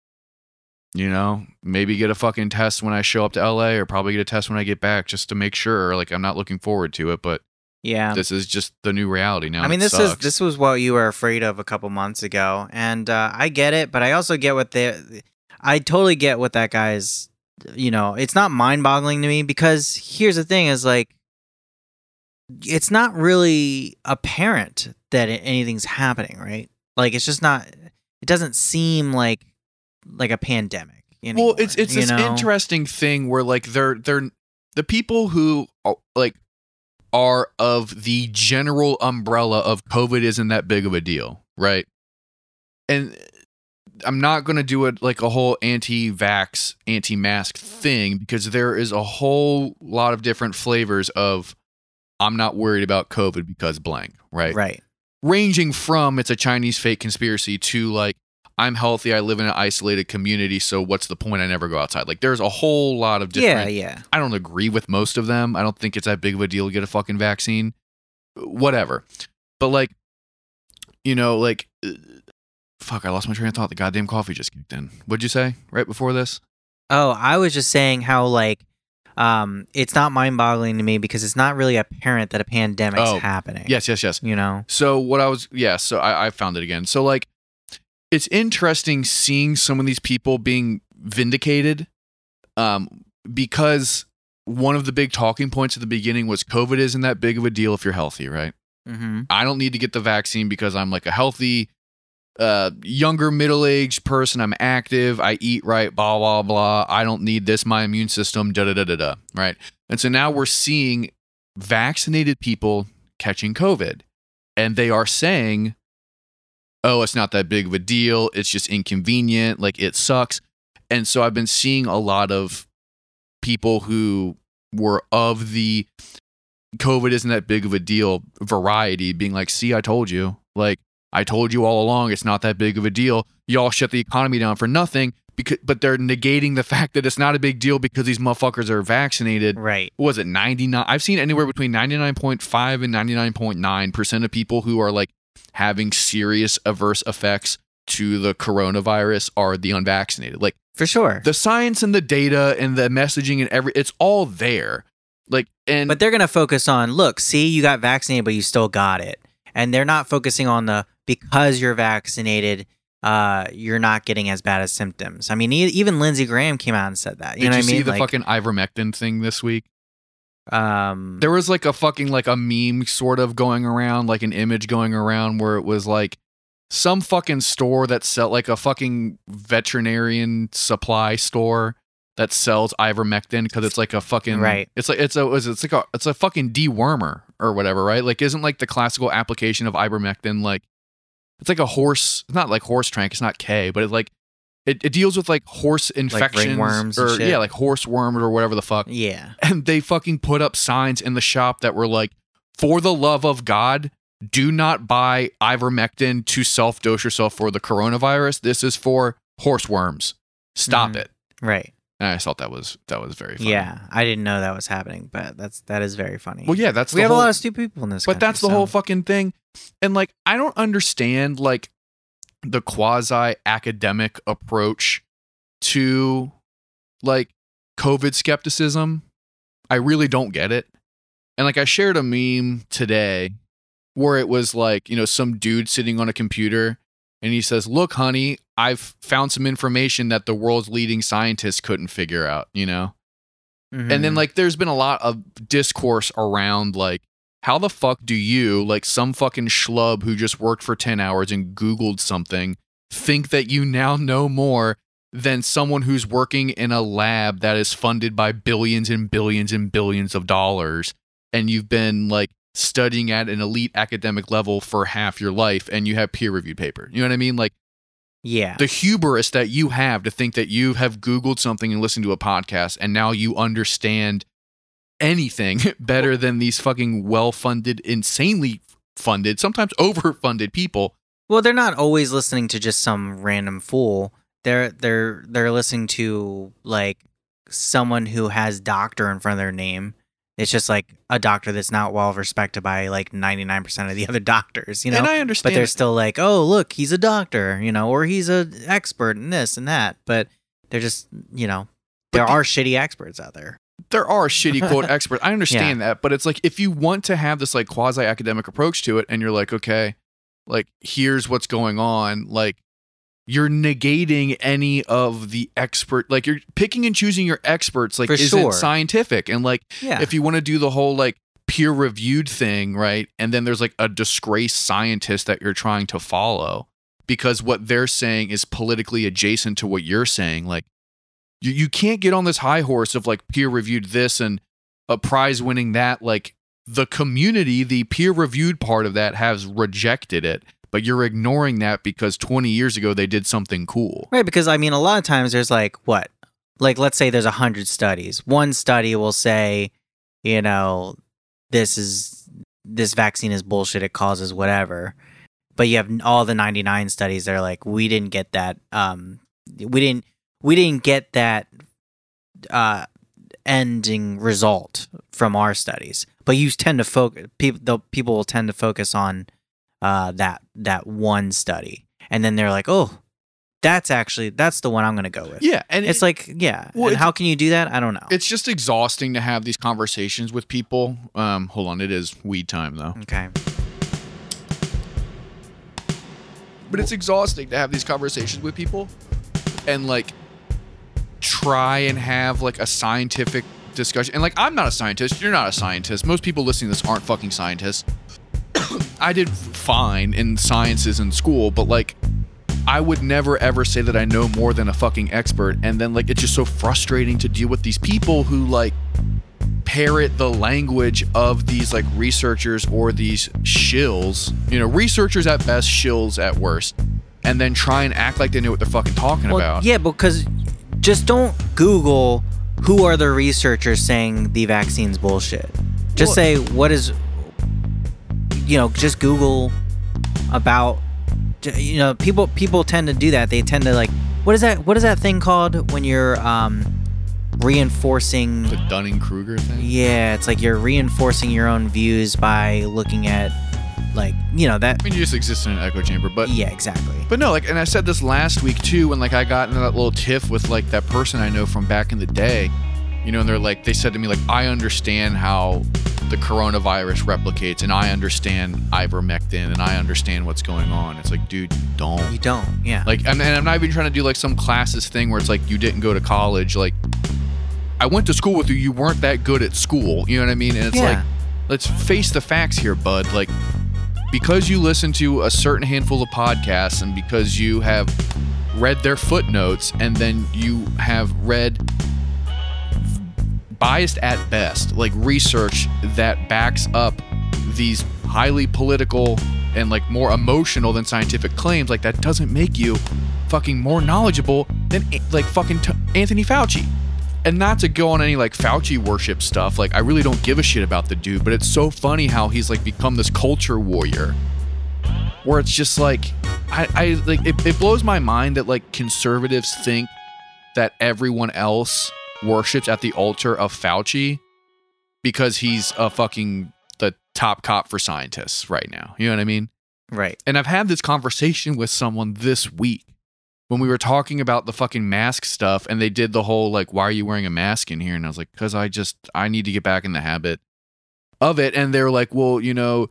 You know, maybe get a fucking test when I show up to LA, or probably get a test when I get back, just to make sure. Like, I'm not looking forward to it, but yeah. this is just the new reality now. I mean, this is this was what you were afraid of a couple months ago, and uh, I get it, but I also get what the, I totally get what that guy's. You know, it's not mind-boggling to me because here's the thing: is like, it's not really apparent that anything's happening, right? Like, it's just not. It doesn't seem like like a pandemic. Anymore, well it's it's this know? interesting thing where like they're they're the people who are, like are of the general umbrella of covid isn't that big of a deal right and uh, i'm not going to do it like a whole anti-vax anti-mask thing because there is a whole lot of different flavors of i'm not worried about covid because blank right right. ranging from it's a Chinese fake conspiracy to like I'm healthy, I live in an isolated community, so what's the point? I never go outside. Like there's a whole lot of different. Yeah, yeah. I don't agree with most of them. I don't think it's that big of a deal to get a fucking vaccine. Whatever, but like, you know, like, uh, fuck, I lost my train of thought. The goddamn coffee just kicked in. What'd you say right before this? Oh, I was just saying how like um it's not mind-boggling to me because it's not really apparent that a pandemic's Oh, happening. Yes, yes, yes. You know. So what I was yeah, so I, I found it again. So like it's interesting seeing some of these people being vindicated um because one of the big talking points at the beginning was COVID isn't that big of a deal if you're healthy, right? Mm-hmm. I don't need to get the vaccine because I'm like a healthy uh younger middle-aged person, I'm active, I eat right, blah blah blah. I don't need this my immune system da da da da da, right? And so now we're seeing vaccinated people catching COVID and they are saying oh, it's not that big of a deal. It's just inconvenient. Like it sucks. And so I've been seeing a lot of people who were of the COVID isn't that big of a deal variety being like, see, I told you. Like, I told you all along, it's not that big of a deal. Y'all shut the economy down for nothing. Because, but they're negating the fact that it's not a big deal because these motherfuckers are vaccinated Right. what was it 99 i've seen anywhere between 99.5 and 99.9% of people who are like having serious adverse effects to the coronavirus are the unvaccinated like For sure. the science and the data and the messaging and every it's all there like and But they're going to focus on, look, see, you got vaccinated, but you still got it. And they're not focusing on the because you're vaccinated, uh, you're not getting as bad as symptoms. I mean, e- even Lindsey Graham came out and said that. You did know you what I see mean? the Like, fucking ivermectin thing this week um, there was like a fucking like a meme sort of going around like an image going around where it was like some fucking store that sell like a fucking veterinarian supply store that sells ivermectin because it's like a fucking Right. It's like it's a it's it's like a it's a fucking dewormer or whatever, right? Like isn't like the classical application of ivermectin like it's like a horse, It's not like horse trank. It's not K, but it's like it, it deals with like horse infections and or yeah, like horse worms or whatever the fuck. Yeah. And they fucking put up signs in the shop that were like, "For the love of God, do not buy ivermectin to self-dose yourself for the coronavirus. This is for horse worms. Stop Mhm. it." Right. And I thought that was that was very funny. Yeah. I didn't know that was happening, but that's that is very funny. Well, yeah, that's we the have whole, a lot of stupid people in this. but country, that's the so- whole fucking thing and like i don't understand like the quasi academic approach to like covid skepticism i really don't get it and like i shared a meme today where it was like you know some dude sitting on a computer and he says look honey i've found some information that the world's leading scientists couldn't figure out you know and then Mhm. like there's been a lot of discourse around like how the fuck do you like some fucking schlub who just worked for 10 hours and googled something think that you now know more than someone who's working in a lab that is funded by billions and billions and billions of dollars and you've been like studying at an elite academic level for half your life and you have peer reviewed paper you know what i mean like yeah. the hubris that you have to think that you have googled something and listened to a podcast and now you understand anything better than these fucking well-funded insanely funded sometimes overfunded people Well, they're not always listening to just some random fool. They're they're they're listening to like someone who has doctor in front of their name. It's just like a doctor that's not well respected by like 99% of the other doctors, you know? and i understand. but they're still like, "Oh, look, he's a doctor," you know, or he's an expert in this and that, but they're just, you know, But there the- are shitty experts out there. there are shitty quote experts i understand that but it's like if you want to have this like quasi academic approach to it and you're like okay like here's what's going on like you're negating any of the expert like you're picking and choosing your experts like For isn't sure. scientific and like Yeah. if you want to do the whole like peer reviewed thing, right? And then there's like a disgraced scientist that you're trying to follow because what they're saying is politically adjacent to what you're saying. Like you, you can't get on this high horse of like peer reviewed this and a prize winning that. Like the community, the peer reviewed part of that has rejected it, but you're ignoring that because 20 years ago they did something cool. Right, because I mean, a lot of times there's like what, like let's say there's a hundred studies. One study will say, you know, this is this vaccine is bullshit. It causes whatever. But you have all the 99 studies that are like, we didn't get that. Um, we didn't we didn't get that uh ending result from our studies. But you tend to focus people. The people will tend to focus on uh that that one study, and then they're like, oh that's actually that's the one I'm gonna go with. Yeah. And It's it- like, yeah. Well, and how can you do that? I don't know. it's just exhausting to have these conversations with people. Um, hold on, it is weed time though. okay. But it's exhausting to have these conversations with people and like try and have like a scientific discussion. And like I'm not a scientist, you're not a scientist. Most people listening to this aren't fucking scientists. I did fine in sciences in school, but like I would never ever say that I know more than a fucking expert. And then like it's just so frustrating to deal with these people who like parrot the language of these like researchers or these shills. You know, researchers at best, shills at worst. And then try and act like they know what they're fucking talking Well, about. yeah, because just don't Google who are the researchers saying the vaccine's bullshit. Just Well- say what is, you know, just Google about, you know, people people tend to do that. They tend to like, what is that? What is that thing called when you're um reinforcing? The Dunning Kruger thing. Yeah, it's like you're reinforcing your own views by looking at, like, you know that. I mean, you just exist in an echo chamber, but yeah, exactly. But no, like, and I said this last week too, when like I got in that little tiff with like that person I know from back in the day, you know, and they're like, they said to me like, I understand how the coronavirus replicates, and I understand ivermectin, and I understand what's going on. It's like, dude, you don't. You don't. Yeah. Like, and, and I'm not even trying to do like some classes thing where it's like you didn't go to college. Like, I went to school with you. You weren't that good at school. You know what I mean? And it's Yeah. like, let's face the facts here, bud. Like, because you listen to a certain handful of podcasts and because you have read their footnotes and then you have read biased at best, like research that backs up these highly political and like more emotional than scientific claims, like that doesn't make you fucking more knowledgeable than eh, like fucking t- Anthony Fauci. And not to go on any like Fauci worship stuff, like I really don't give a shit about the dude, but it's so funny how he's like become this culture warrior where it's just like I, I like it, it blows my mind that like conservatives think that everyone else worships at the altar of Fauci because he's a fucking the top cop for scientists right now. You know what I mean? Right. And I've had this conversation with someone this week when we were talking about the fucking mask stuff and they did the whole like why are you wearing a mask in here and I was like cuz I just I need to get back in the habit of it and they're like well you know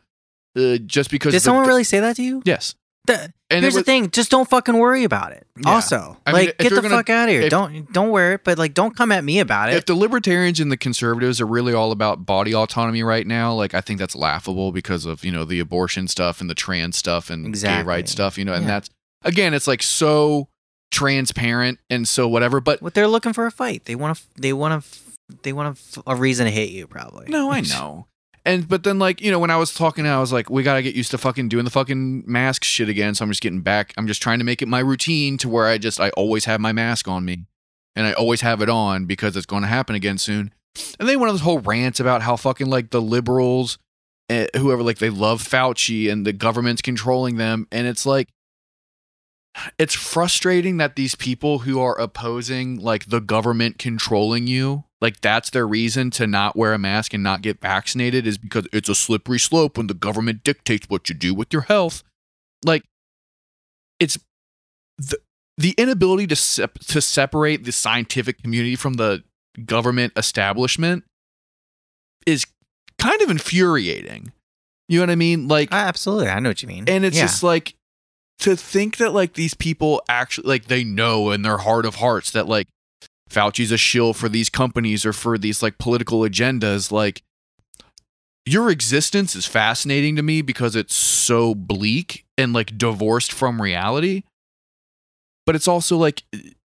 uh, just because Did the- someone really say that to you? yes The- and Here's it the thing: just don't fucking worry about it. Yeah. Also, I like, if get the gonna- fuck out of here. if- don't don't wear it, but like, don't come at me about it. if the libertarians and the conservatives are really all about body autonomy right now, like I think that's laughable because of you know the abortion stuff and the trans stuff and gay rights stuff, you know, and Yeah. that's again, it's like so transparent and so whatever. But what they're looking for a fight. They want to. They want to. They want a, a reason to hate you, probably. no, I know. And but then like you know when I was talking, I was like, we gotta get used to fucking doing the fucking mask shit again. So I'm just getting back. I'm just trying to make it my routine to where I just I always have my mask on me, and I always have it on because it's going to happen again soon. And they went on this whole rant about how fucking like the liberals, uh, whoever like they love Fauci and the government's controlling them, and it's like. It's frustrating that these people who are opposing like the government controlling you, like that's their reason to not wear a mask and not get vaccinated is because it's a slippery slope when the government dictates what you do with your health. Like it's the the inability to sep- to separate the scientific community from the government establishment is kind of infuriating. You know what I mean? Like Ah, absolutely, I know what you mean. and it's Yeah. just like to think that like these people actually like they know in their heart of hearts that like Fauci's a shill for these companies or for these like political agendas like your existence is fascinating to me because it's so bleak and like divorced from reality. But it's also like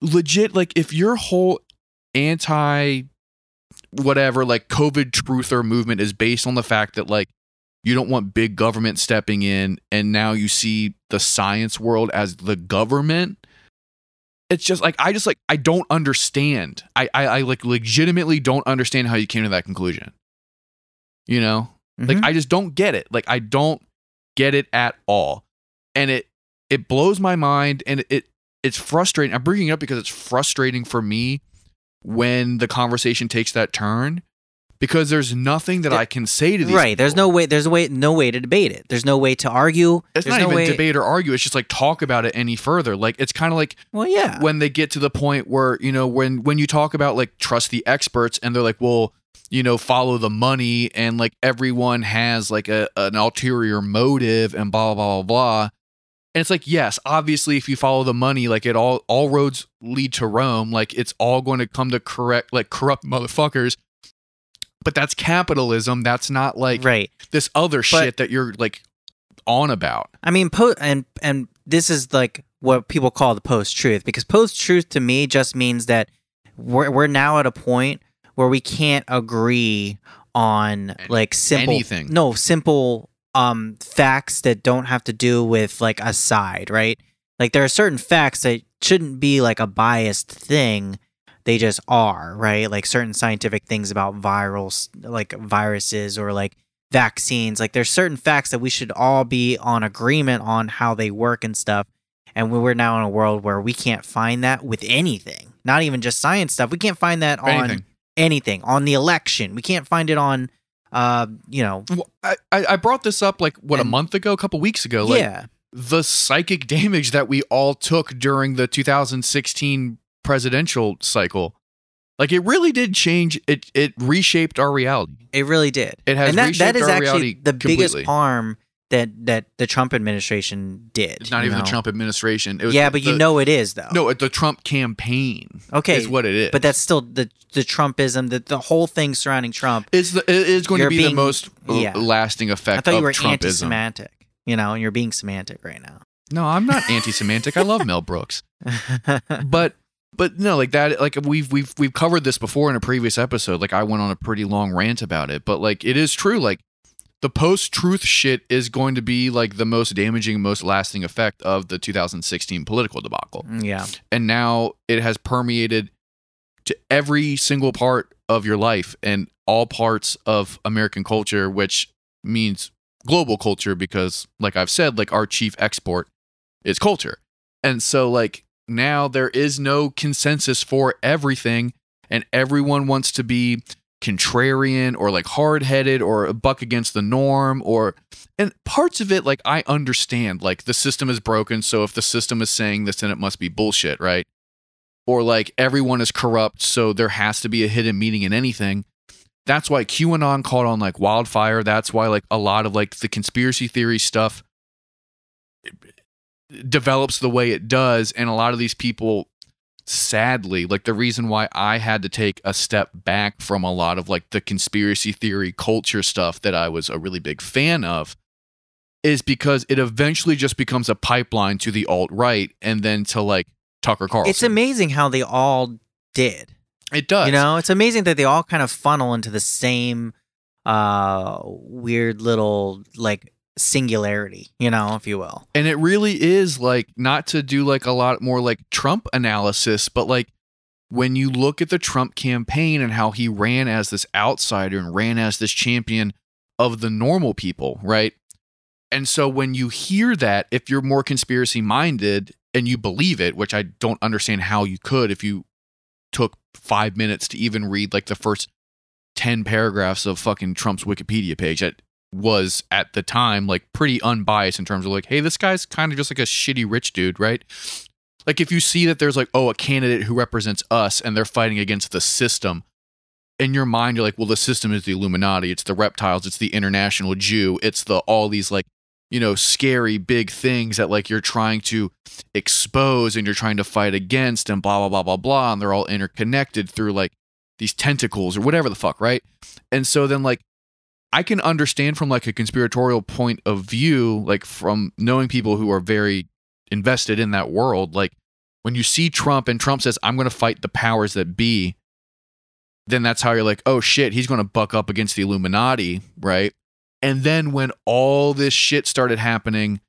legit like if your whole anti whatever like covid truther movement is based on the fact that like you don't want big government stepping in and now you see the science world as the government it's just like i just like i don't understand. I i, I like legitimately don't understand how you came to that conclusion. You know? Like Mhm. i just don't get it. Like i don't get it at all. And it it blows my mind and it it's frustrating. I'm bringing it up because it's frustrating for me when the conversation takes that turn because there's nothing that i can say to these right. There's no way. There's a way. No way to debate it. There's no way to argue. It's There's not no even way, debate or argue. It's just like talk about it any further. Like it's kind of like Well, yeah. when they get to the point where you know when when you talk about like trust the experts and they're like, well, you know, follow the money and like everyone has like a an ulterior motive and blah blah blah blah. And it's like, yes, obviously, if you follow the money, like it all all roads lead to Rome. Like it's all going to come to correct like corrupt motherfuckers. But that's capitalism. That's not like right. this other But- shit that you're like on about. I mean, po- and and this is like what people call the post truth because post truth to me just means that we're we're now at a point where we can't agree on like simple anything. no simple um facts that don't have to do with like a side, right? Like there are certain facts that shouldn't be like a biased thing. They just are, right? Like certain scientific things about virals, like viruses or like vaccines. Like there's certain facts that we should all be on agreement on how they work and stuff. And we're now in a world where we can't find that with anything, not even just science stuff. We can't find that on Anything. anything, on the election. We can't find it on, uh, you know, Well, I, I I brought this up like what a month ago, a couple weeks ago. Like yeah, the psychic damage that we all took during the 2016 presidential cycle. Like it really did change. It it reshaped our reality. it really did. It has and that, that is our actually reality the biggest harm that that the Trump administration did. It's not even know? the Trump administration. It was Yeah, the- but you the- know it is though. no, the Trump campaign. Okay, is what it is. but that's still the the Trumpism, the the whole thing surrounding Trump. is the it is going to be being- the most uh, yeah. lasting effect I thought of you were Trumpism. anti-semantic. You know, and you're being semantic right now. No, I'm not anti-Semantic. I love Mel Brooks. but but no like that like we've we've we've covered this before in a previous episode like i went on a pretty long rant about it but like it is true like the post truth shit is going to be like the most damaging, most lasting effect of the 2016 political debacle. Mm, yeah. And now it has permeated to every single part of your life and all parts of American culture, which means global culture because, like I've said, like our chief export is culture. And so, like, now there is no consensus for everything, and everyone wants to be contrarian or like hard headed or a buck against the norm or and parts of it like I understand like the system is broken so if the system is saying this then it must be bullshit right? Or like everyone is corrupt so there has to be a hidden meaning in anything. That's why QAnon caught on like wildfire. That's why like a lot of like the conspiracy theory stuff develops the way it does and a lot of these people sadly like the reason why i had to take a step back from a lot of like the conspiracy theory culture stuff that i was a really big fan of is because it eventually just becomes a pipeline to the alt right and then to like tucker carlson It's amazing how they all did. it does You know, it's amazing that they all kind of funnel into the same uh weird little like singularity, you know, if you will. And it really is like not to do like a lot more like Trump analysis, but like when you look at the Trump campaign and how he ran as this outsider and ran as this champion of the normal people, right? And so when you hear that, if you're more conspiracy minded and you believe it, which I don't understand how you could if you took five minutes to even read like the first 10 paragraphs of fucking Trump's Wikipedia page, that was at the time like pretty unbiased in terms of like, hey, this guy's kind of just like a shitty rich dude, right? Like if you see that there's like, oh, a candidate who represents us and they're fighting against the system, in your mind, you're like, well, the system is the Illuminati, it's the reptiles, it's the international Jew, it's the all these like, you know, scary big things that like you're trying to expose and you're trying to fight against and blah blah blah blah blah. And they're all interconnected through like these tentacles or whatever the fuck, right? And so then like I can understand from like a conspiratorial point of view, like from knowing people who are very invested in that world, like when you see Trump and Trump says, I'm going to fight the powers that be, then that's how you're like, oh shit, he's going to buck up against the Illuminati, right? And then when all this shit started happening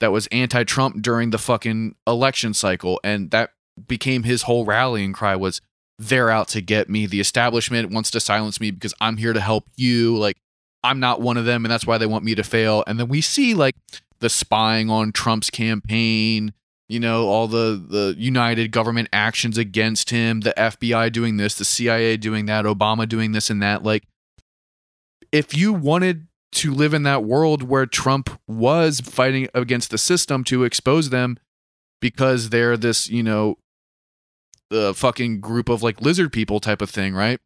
that was anti Trump during the fucking election cycle, and that became his whole rallying cry was, they're out to get me. The establishment wants to silence me because I'm here to help you. Like, I'm not one of them, and that's why they want me to fail. And then we see like the spying on Trump's campaign, you know, all the the united government actions against him, the FBI doing this, the CIA doing that, Obama doing this and that. Like, if you wanted to live in that world where Trump was fighting against the system to expose them because they're this, you know, the fucking group of like lizard people type of thing, right?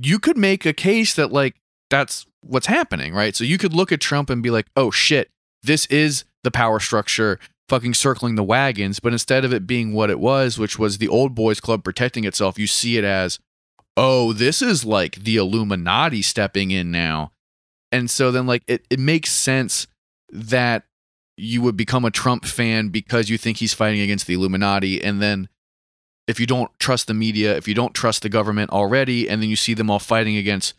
You could make a case that like that's what's happening, right? So you could look at Trump and be like, "Oh shit, this is the power structure fucking circling the wagons," but instead of it being what it was, which was the old boys club protecting itself, you see it as, "Oh, this is like the Illuminati stepping in now." And so then like it it makes sense that you would become a Trump fan because you think he's fighting against the Illuminati. And then if you don't trust the media, if you don't trust the government already, and then you see them all fighting against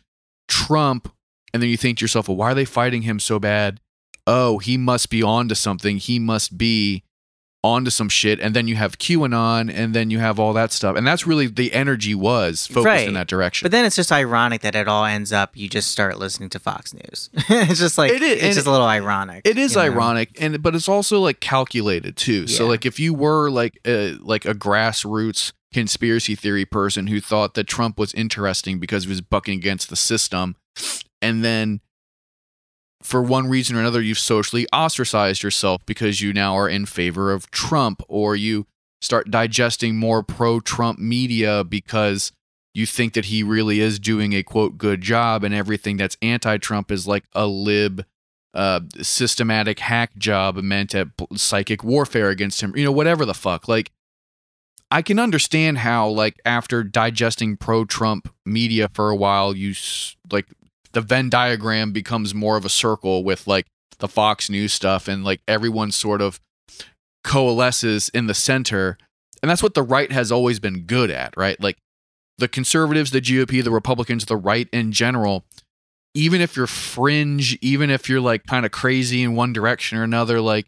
Trump, and then you think to yourself, well, why are they fighting him so bad? Oh, he must be onto something. He must be onto some shit. And then you have QAnon, and then you have all that stuff. And that's really the energy was focused Right. in that direction. But then it's just ironic that it all ends up you just start listening to Fox News. it's just like It is- it's just a little ironic. It is you know? ironic, and but it's also like calculated too. So like if you were like a, like a grassroots conspiracy theory person who thought that Trump was interesting because he was bucking against the system, and then for one reason or another you've socially ostracized yourself because you now are in favor of Trump, or you start digesting more pro-Trump media because you think that he really is doing a quote good job and everything that's anti-Trump is like a lib uh, systematic hack job meant at psychic warfare against him, you know, whatever the fuck. Like, I can understand how, like, after digesting pro Trump media for a while, you, like, the Venn diagram becomes more of a circle with, like, the Fox News stuff, and, like, everyone sort of coalesces in the center. And that's what the right has always been good at, right? Like, the conservatives, the GOP, the Republicans, the right in general even if you're fringe, even if you're like kind of crazy in one direction or another, like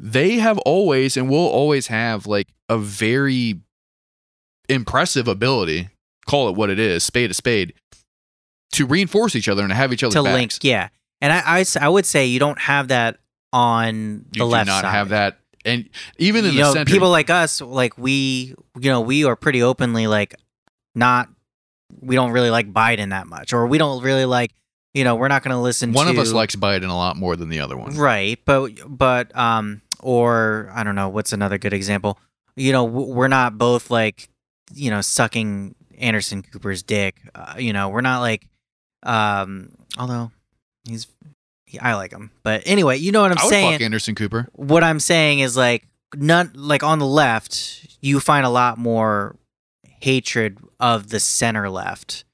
they have always and will always have like a very impressive ability, call it what it is, spade a spade, to reinforce each other and to have each other to backs. link. Yeah, and I, I, I would say you don't have that on the You left do not side. have that. And even in you the know, center, people like us, like we, you know, we are pretty openly like not. We don't really like Biden that much, or we don't really like. You know, we're not going to listen. one to, of us likes Biden a lot more than the other one. right, but but um, or I don't know what's another good example. You know, we're not both like, you know, sucking Anderson Cooper's dick. Uh, you know, we're not like, um, although he's, he, I like him, but anyway, you know what I'm I would saying fuck Anderson Cooper. what I'm saying is like none like on the left, you find a lot more hatred of the center left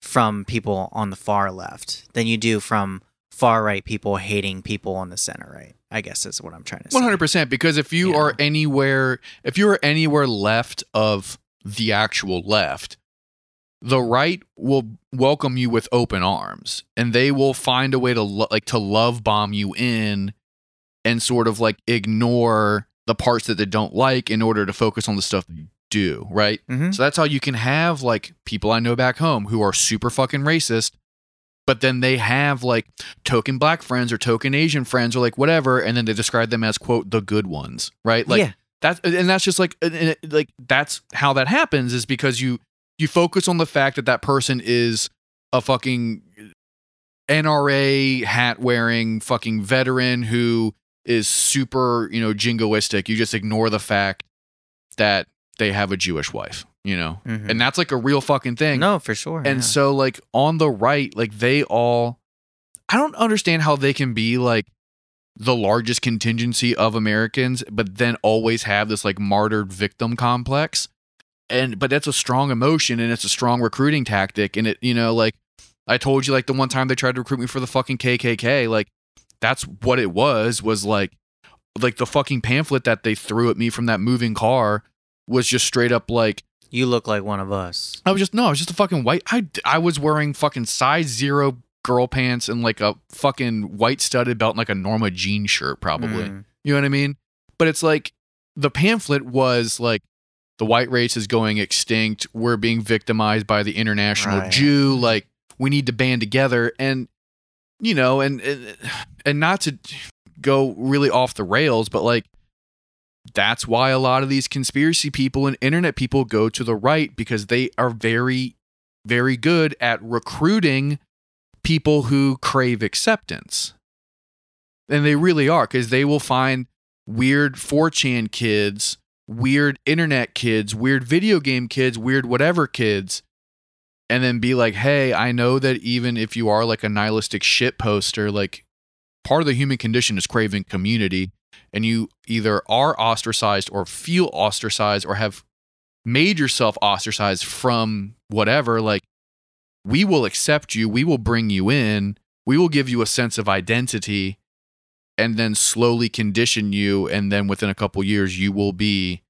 from people on the far left than you do from far right people hating people on the center right. I guess is what I'm trying to say. One hundred percent. Because if you Yeah. are anywhere, if you are anywhere left of the actual left, the right will welcome you with open arms, and they will find a way to lo- like to love bomb you in, and sort of like ignore the parts that they don't like in order to focus on the stuff they do. Right. Mhm. So that's how you can have like people I know back home who are super fucking racist, but then they have like token black friends or token Asian friends or like whatever, and then they describe them as quote the good ones, right? Like yeah, that's and that's just like like that's how that happens is because you you focus on the fact that that person is a fucking NRA hat wearing fucking veteran who is super you know jingoistic. You just ignore the fact that they have a Jewish wife, you know, Mhm. and that's like a real fucking thing. no, for sure. And yeah. so like on the right, like they all I don't understand how they can be like the largest contingency of Americans, but then always have this like martyred victim complex. And but that's a strong emotion and it's a strong recruiting tactic. And it, you know, like I told you like the one time they tried to recruit me for the fucking KKK, like that's what it was, was like like the fucking pamphlet that they threw at me from that moving car was just straight up like you look like one of us. I was just no, I was just a fucking white. I I was wearing fucking size zero girl pants and like a fucking white studded belt and like a Norma jean shirt, probably. Mm. You know what I mean? But it's like the pamphlet was like the white race is going extinct. We're being victimized by the international Right. Jew. Like we need to band together and you know and and, and not to go really off the rails, but like that's why a lot of these conspiracy people and internet people go to the right because they are very very good at recruiting people who crave acceptance and they really are because they will find weird 4chan kids weird internet kids weird video game kids weird whatever kids and then be like hey i know that even if you are like a nihilistic shit poster like part of the human condition is craving community and you either are ostracized or feel ostracized or have made yourself ostracized from whatever, like we will accept you, we will bring you in, we will give you a sense of identity and then slowly condition you and then within a couple years you will be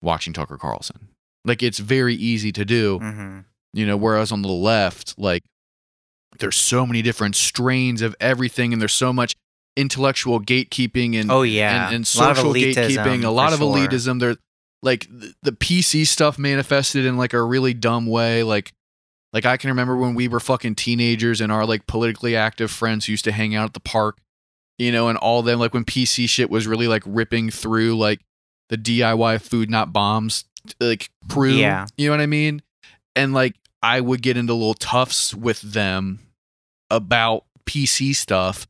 watching Tucker Carlson. Like it's very easy to do hmm you know whereas on the left like there's so many different strains of everything and there's so much intellectual gatekeeping and Oh yeah, and, and A lot of social gatekeeping a lot of sure. elitism there like the pc stuff manifested in like a really dumb way like like i can remember when we were fucking teenagers and our like politically active friends used to hang out at the park you know and all them like when pc shit was really like ripping through like the diy food not bombs like crew Yeah. you know what i mean and like I would get into little toughs with them about PC stuff.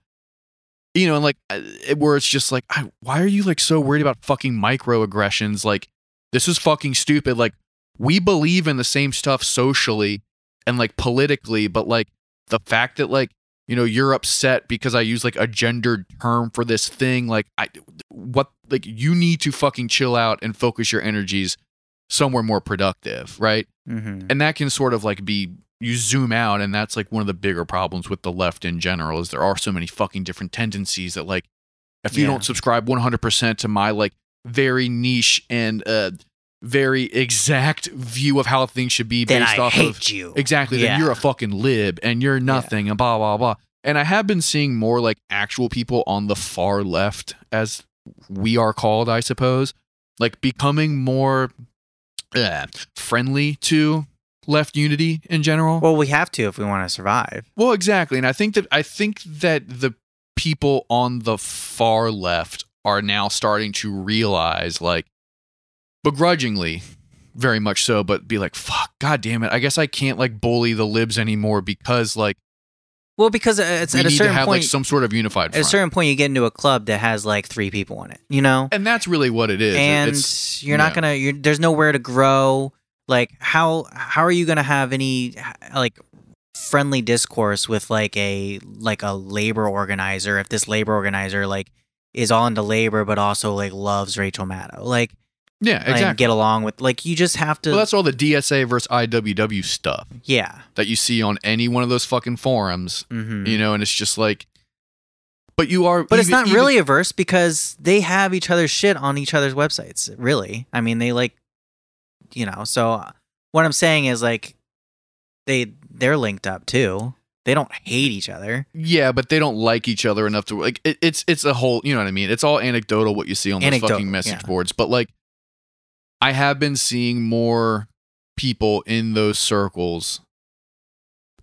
You know, and like it- where it's just like, I, why are you like so worried about fucking microaggressions? Like, this is fucking stupid. Like, we believe in the same stuff socially and like politically, but like the fact that like you know you're upset because I use like a gendered term for this thing, like I what like you need to fucking chill out and focus your energies somewhere more productive, right? Mhm. and that can sort of like be you zoom out and that's like one of the bigger problems with the left in general is there are so many fucking different tendencies that like if you Yeah. don't subscribe 100% to my like very niche and uh very exact view of how things should be then based I off hate of you. exactly Yeah. then you're a fucking lib and you're nothing and blah blah blah. And I have been seeing more like actual people on the far left, as we are called, I suppose, like becoming more uh, friendly to left unity in general. Well, we have to if we want to survive. Well, exactly, and I think that I think that the people on the far left are now starting to realize, like, begrudgingly, very much so, but be like, "Fuck, god damn it! I guess I can't like bully the libs anymore because like Well, because it's we at a need to certain have point. like some sort of unified at a certain point, you get into a club that has like three people in it. You know, and that's really what it is. And it's, you're not yeah. gonna. You're, there's nowhere to grow. Like how how are you gonna have any like friendly discourse with like a like a labor organizer if this labor organizer like is all into labor but also like loves Rachel Maddow like yeah, and exactly. get along with like you just have to well, that's all the DSA versus IWW stuff yeah that you see on any one of those fucking forums, hmm you know, and it's just like, but you are, But it's not even- really averse because they have each other's shit on each other's websites. Really, I mean, they like, you know. So uh, what I'm saying is like, they they're linked up too. They don't hate each other. Yeah, but they don't like each other enough to like. It, it's it's a whole. You know what I mean? It's all anecdotal what you see on those fucking message yeah. boards. But like, I have been seeing more people in those circles.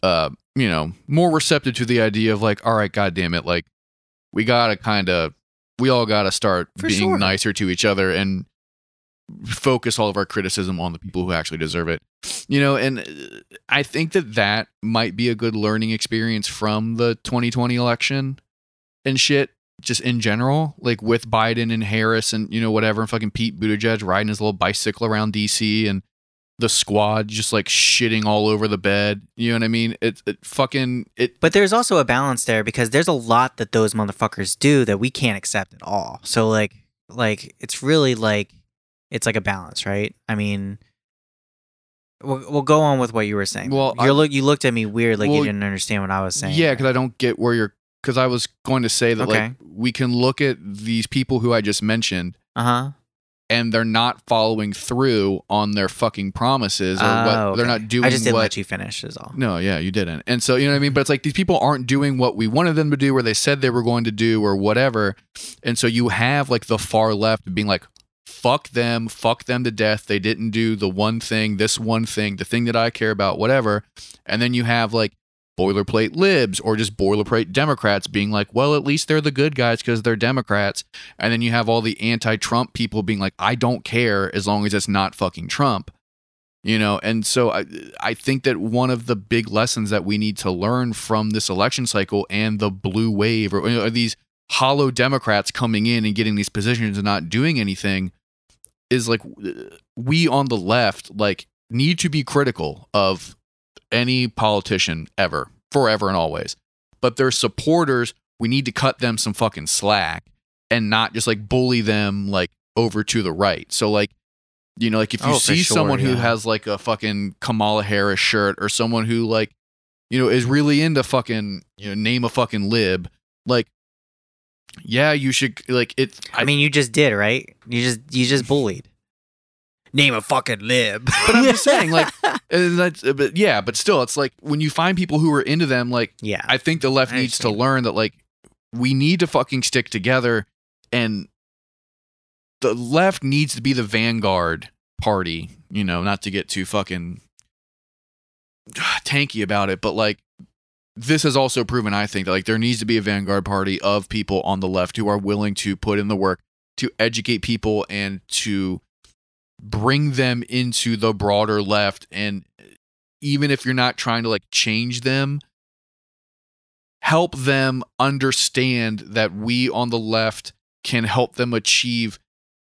Uh, you know, more receptive to the idea of like, all right, goddamn it, like, we gotta kind of, we all gotta start For being sure. nicer to each other and focus all of our criticism on the people who actually deserve it you know and uh, i think that that might be a good learning experience from the 2020 election and shit just in general like with biden and harris and you know whatever and fucking pete buttigieg riding his little bicycle around dc and the squad just like shitting all over the bed you know what i mean it, it fucking it But there's also a balance there because there's a lot that those motherfuckers do that we can't accept at all. So like like it's really like it's like a balance, right? I mean. We'll, we'll go on with what you were saying. Well, you I- look you looked at me weird, like Well, you didn't understand what I was saying. yeah because i don't get where you're because i was going to say that like we can look at these people who i just mentioned uh huh. and they're not following through on their fucking promises or what Oh, they're not doing I just didn't what let you finish, is all. no yeah you didn't. And so you know what i mean? But it's like these people aren't doing what we wanted them to do or they said they were going to do or whatever. And so you have like the far left being like fuck them fuck them to death. They didn't do the one thing this one thing the thing that i care about whatever. And then you have like boilerplate libs or just boilerplate democrats being like well at least they're the good guys because they're democrats. And then you have all the anti-trump people being like i don't care as long as it's not fucking trump. You know and so I, I think that one of the big lessons that we need to learn from this election cycle and the blue wave or, these hollow democrats coming in and getting these positions and not doing anything is like we on the left like need to be critical of any politician ever forever and always but their supporters we need to cut them some fucking slack and not just like bully them like over to the right so like you know like if you Oh, see sure, someone who has like a fucking kamala harris shirt or someone who like you know is really into fucking you know name a fucking lib like yeah you should like it I mean, you just did, right? You just you just bullied. Name a fucking lib. But I'm just saying, like, that's, uh, but yeah, but still, it's like when you find people who are into them, like, yeah, I think the left I needs to understand. learn that, like, we need to fucking stick together, and the left needs to be the vanguard party. You know, not to get too fucking tanky about it, but like, this has also proven, I think, that like there needs to be a vanguard party of people on the left who are willing to put in the work to educate people and to bring them into the broader left and even if you're not trying to like change them help them understand that we on the left can help them achieve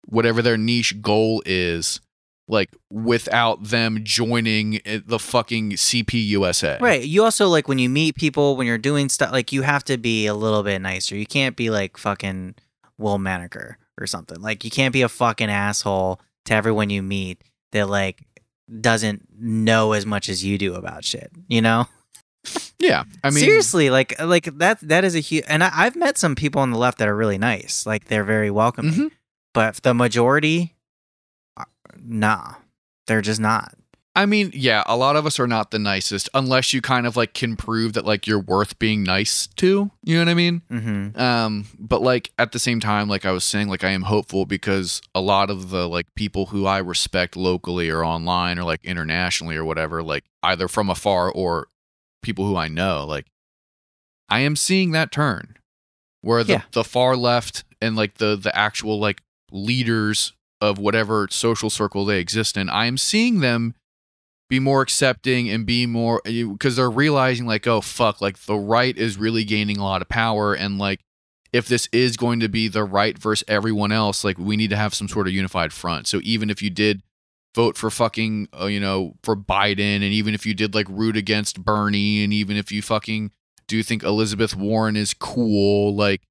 whatever their niche goal is like without them joining eh, the fucking CPUSA. Right. You also like when you meet people when you're doing stuff like you have to be a little bit nicer. You can't be like fucking Will Menaker or something. Like you can't be a fucking asshole to everyone you meet that like doesn't know as much as you do about shit. You know? Yeah. I mean seriously, like like that that is a huge. And I, I've met some people on the left that are really nice. Like they're very welcoming. Mhm. But the majority, uh, nah, they're just not. I mean, yeah, a lot of us are not the nicest unless you kind of like can prove that like you're worth being nice to. You know what I mean? Mm-hmm. Um, but like at the same time, like I was saying, like I am hopeful because a lot of the like people who I respect locally or online or like internationally or whatever, like either from afar or people who I know, like I am seeing that turn where the, Yeah. the far left and like the the actual like leaders of whatever social circle they exist in, I am seeing them be more accepting and be more because they're realizing like oh fuck like the right is really gaining a lot of power and like if this is going to be the right versus everyone else like we need to have some sort of unified front. So even if you did vote for fucking uh, you know for Biden and even if you did like root against Bernie and even if you fucking do think Elizabeth Warren is cool like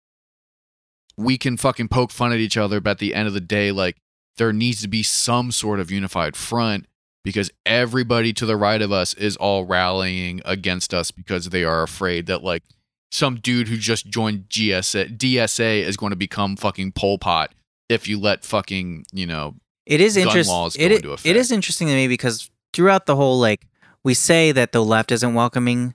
we can fucking poke fun at each other but at the end of the day like there needs to be some sort of unified front because everybody to the right of us is all rallying against us because they are afraid that like some dude who just joined GSA DSA is going to become fucking Pol Pot if you let fucking you know It is interesting. It, it is interesting to me because throughout the whole like we say that the left isn't welcoming,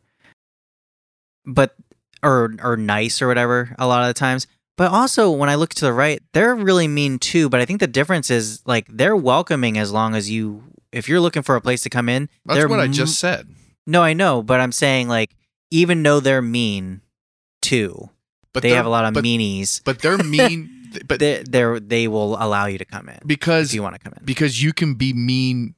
but or or nice or whatever a lot of the times. But also when I look to the right, they're really mean too. But I think the difference is like they're welcoming as long as you if you're looking for a place to come in. that's they're what I just said. No, I know, but I'm saying like even though they're mean too, But they have a lot of but, meanies. but they're mean. but They they they will allow you to come in because if you want to come in. because you can be mean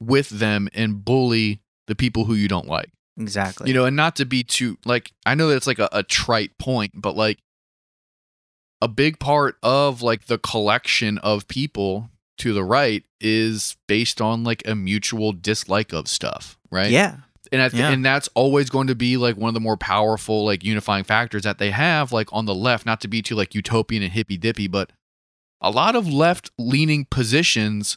with them and bully the people who you don't like. exactly. you know and not to be too like i know that's like a, a trite point but like a big part of like the collection of people to the right is based on like a mutual dislike of stuff right Yeah. and I th- Yeah. and that's always going to be like one of the more powerful like unifying factors that they have like on the left not to be too like utopian and hippy dippy but a lot of left leaning positions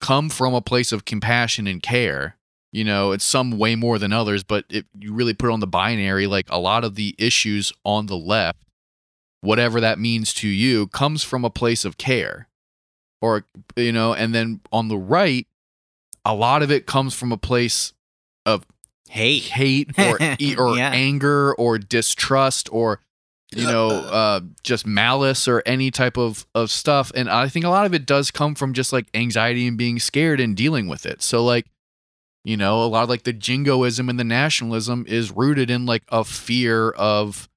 come from a place of compassion and care you know it's some way more than others but if you really put it on the binary like a lot of the issues on the left whatever that means to you comes from a place of care or you know and then on the right a lot of it comes from a place of Hate. hate or or Yeah. anger or distrust or you know uh, just malice or any type of of stuff and i think a lot of it does come from just like anxiety and being scared and dealing with it so like you know a lot of like the jingoism and the nationalism is rooted in like a fear of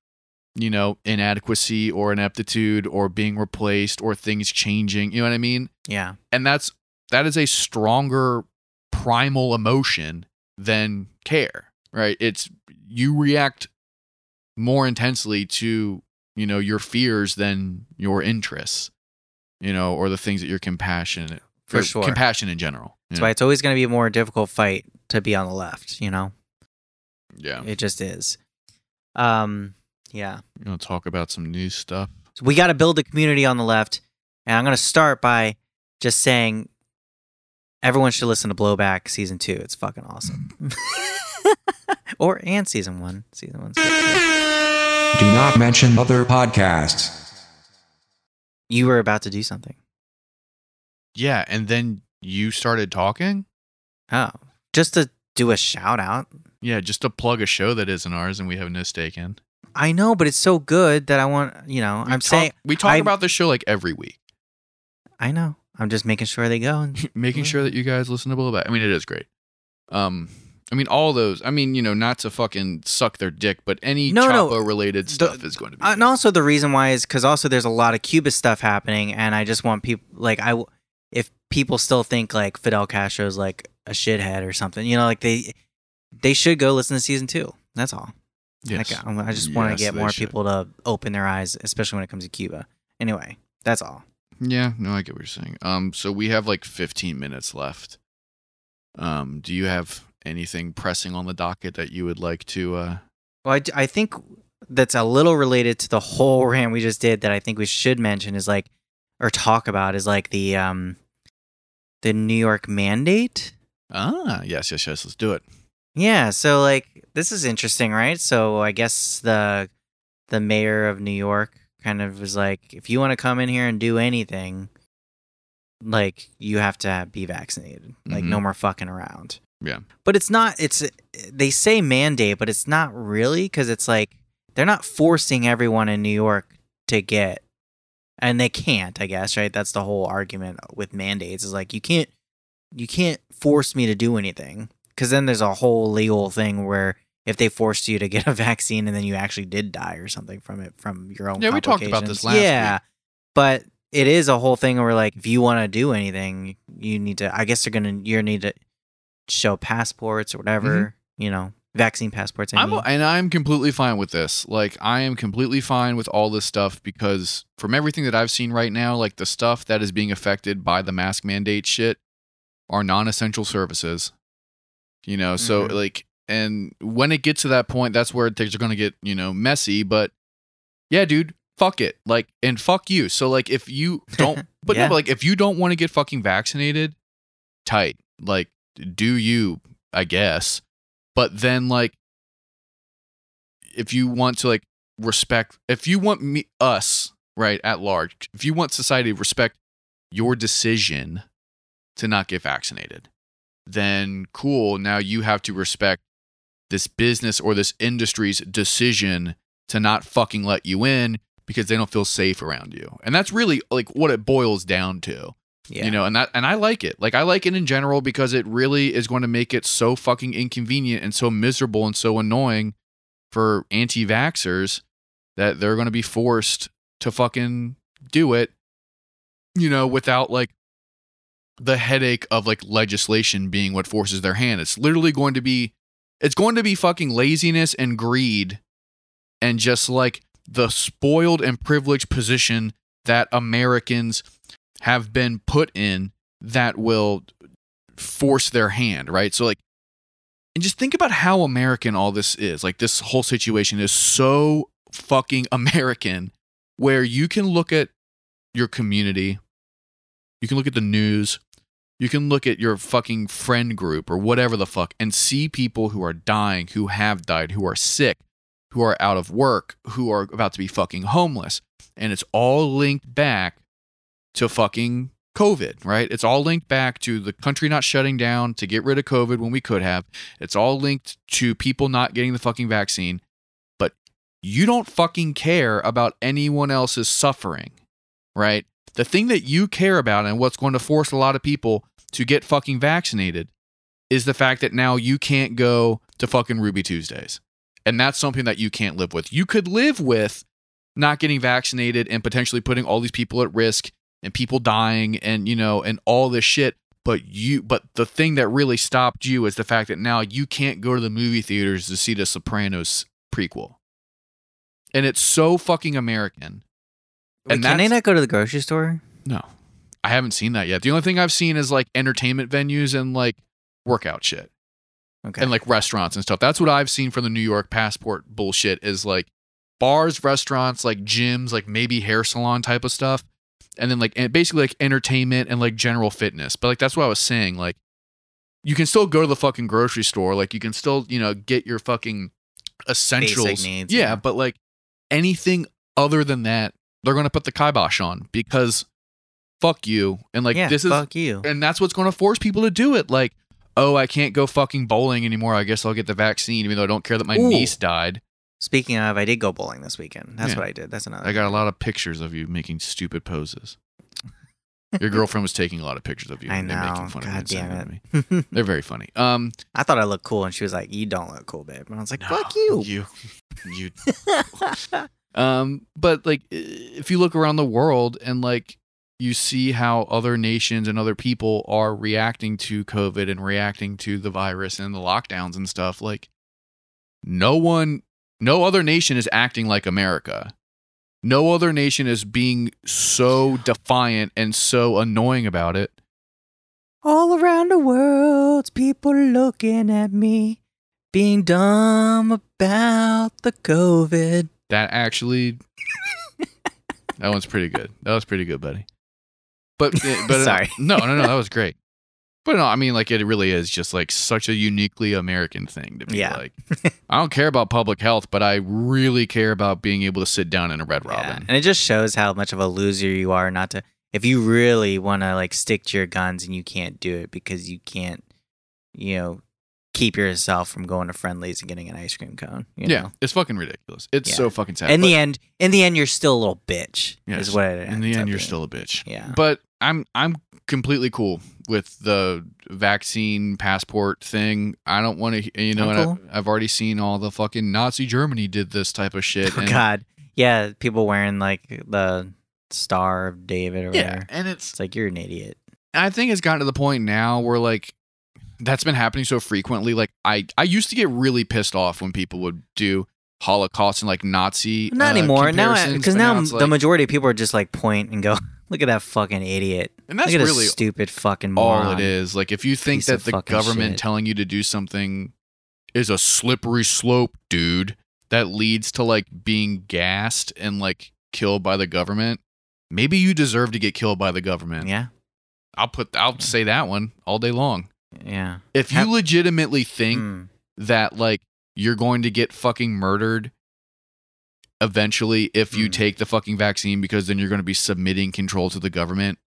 you know inadequacy or ineptitude or being replaced or things changing you know what i mean Yeah. and that's that is a stronger primal emotion than care right it's you react more intensely to you know your fears than your interests you know or the things that you're compassionate For sure. compassion in general That's know? why it's always going to be a more difficult fight to be on the left, you know? yeah It just is. Um yeah. you want to talk about some new stuff So we got to build a community on the left, and I'm going to start by just saying everyone should listen to Blowback season 2. It's fucking awesome. or and season 1. Season 1's good. Do not mention other podcasts. You were about to do something. yeah and then you started talking Oh. Just to do a shout out. yeah just to plug a show that isn't ours and we have no stake in I know, but it's so good that I want, you know, We I'm talk- saying we talk I'm- about this show like every week I know. I'm just making sure they go. And, making sure that you guys listen to Blowback. I mean, it is great. Um, I mean, all those. I mean, you know, not to fucking suck their dick, but any No, no. Related stuff is going to be. and also the reason why is because also there's a lot of Cuba stuff happening, and I just want people like I, if people still think like Fidel Castro's like a shithead or something, you know, like they, they should go listen to season two. That's all. Yes. Like, I I just want Yes, to get more should. people to open their eyes, especially when it comes to Cuba. Anyway, that's all. Yeah, no, I get what you're saying. Um, so we have like 15 minutes left. Um, do you have anything pressing on the docket that you would like to? uh Well, I think that's a little related to the whole rant we just did that I think we should mention is like, or talk about is like the um, the New York mandate. Ah, yes, yes, yes. Let's do it. Yeah, so like this is interesting, right? So I guess the the mayor of New York kind of was like, if you want to come in here and do anything, like you have to be vaccinated. Like Mhm. no more fucking around. Yeah. But it's not. It's they say mandate, but it's not really because it's like they're not forcing everyone in New York to get, and they can't. I guess right. That's the whole argument with mandates. Is like you can't you can't force me to do anything because then there's a whole legal thing where if they forced you to get a vaccine and then you actually did die or something from it from your own Yeah, we talked about this last yeah week. but it is a whole thing where like if you want to do anything you need to i guess they're gonna you need to show passports or whatever you know vaccine passports I I'm and I'm completely fine with this. Like I am completely fine with all this stuff because from everything that I've seen right now, like the stuff that is being affected by the mask mandate shit are non-essential services. You know, so Mhm. like and when it gets to that point, that's where things are going to get, you know, messy, but yeah, dude, fuck it. Like and fuck you. So like if you don't but Yeah. no, but like if you don't want to get fucking vaccinated, tight. Like do you, I guess. But then like if you want to like respect if you want me us right at large if you want society to respect your decision to not get vaccinated then cool now you have to respect this business or this industry's decision to not fucking let you in because they don't feel safe around you. And that's really like what it boils down to yeah. you know and that and i like it. Like i like it in general because it really is going to make it so fucking inconvenient and so miserable and so annoying for anti-vaxxers that they're going to be forced to fucking do it you know without like the headache of like legislation being what forces their hand. It's literally going to be it's going to be fucking laziness and greed and just like the spoiled and privileged position that americans have been put in that will force their hand, right? So like and just think about how American all this is. Like this whole situation is so fucking American where you can look at your community, you can look at the news, you can look at your fucking friend group or whatever the fuck and see people who are dying, who have died, who are sick, who are out of work, who are about to be fucking homeless. And it's all linked back to fucking COVID, right? It's all linked back to the country not shutting down to get rid of COVID when we could have. It's all linked to people not getting the fucking vaccine. But you don't fucking care about anyone else's suffering, right? The thing that you care about and what's going to force a lot of people to get fucking vaccinated is the fact that now you can't go to fucking Ruby Tuesdays. And that's something that you can't live with. You could live with not getting vaccinated and potentially putting all these people at risk and people dying and you know and all this shit but you but the thing that really stopped you is the fact that now you can't go to the movie theaters to see the sopranos prequel and it's so fucking american Wait, and can they not go to the grocery store no i haven't seen that yet the only thing i've seen is like entertainment venues and like workout shit okay and like restaurants and stuff. That's what I've seen from the New York passport bullshit is like bars, restaurants, like gyms, like maybe hair salon type of stuff. And then like and basically like entertainment and like general fitness. But like that's what I was saying. Like you can still go to the fucking grocery store. Like you can still, you know, get your fucking essentials. needs, yeah, yeah. but like anything other than that, they're gonna put the kibosh on because fuck you. And like yeah this is fuck you and that's what's going to force people to do it. Like, oh, I can't go fucking bowling anymore. I guess I'll get the vaccine, even though I don't care that my Ooh. niece died. speaking of i did go bowling this weekend that's Yeah. what i did that's another I got a lot of pictures of you making stupid poses. Your girlfriend was taking a lot of pictures of you. i and they're know making fun of me god sending damn to me. it They're very funny. Um, i thought i looked cool and she was like you don't look cool babe and i was like fuck you you, you. Um, but like, if you look around the world and like you see how other nations and other people are reacting to COVID and reacting to the virus and the lockdowns and stuff, like no one, no other nation is acting like America. No other nation is being so defiant and so annoying about it. All around the world, people looking at me, being dumb about the COVID. That actually, that one's pretty good. That was pretty good, buddy. But eh, but uh, Sorry. no, no, no, that was great. But no, I mean, like it really is just like such a uniquely American thing to be Yeah. like. I don't care about public health, but I really care about being able to sit down in a Red Yeah, Robin. And it just shows how much of a loser you are not to. if you really want to like stick to your guns and you can't do it because you can't, you know, keep yourself from going to friendlies and getting an ice cream cone. You yeah, it's fucking ridiculous. It's Yeah. so fucking sad. In the end, in the end, you're still a little bitch. Yes. Is what it in the end, you're being. still a bitch. Yeah. But I'm I'm completely cool with the vaccine passport thing. I don't want to, you know, cool. I, I've already seen all the fucking Nazi Germany did this type of shit. Oh God. Yeah, people wearing like the Star of David or Yeah, whatever. and it's It's like you're an idiot. I think it's gotten to the point now where like that's been happening so frequently. Like I I used to get really pissed off when people would do Holocaust and like Nazi. Not uh, anymore. Now, because now, it's the like- majority of people are just like point and go, "Look at that fucking idiot! and that's Look at really stupid fucking all it is. Like if you think Piece that the government shit. telling you to do something is a slippery slope, dude, that leads to like being gassed and like killed by the government, maybe you deserve to get killed by the government. Yeah, I'll put I'll say that one all day long. Yeah. If you Have- legitimately think Hmm. that like you're going to get fucking murdered eventually if you Mm. take the fucking vaccine because then you're going to be submitting control to the government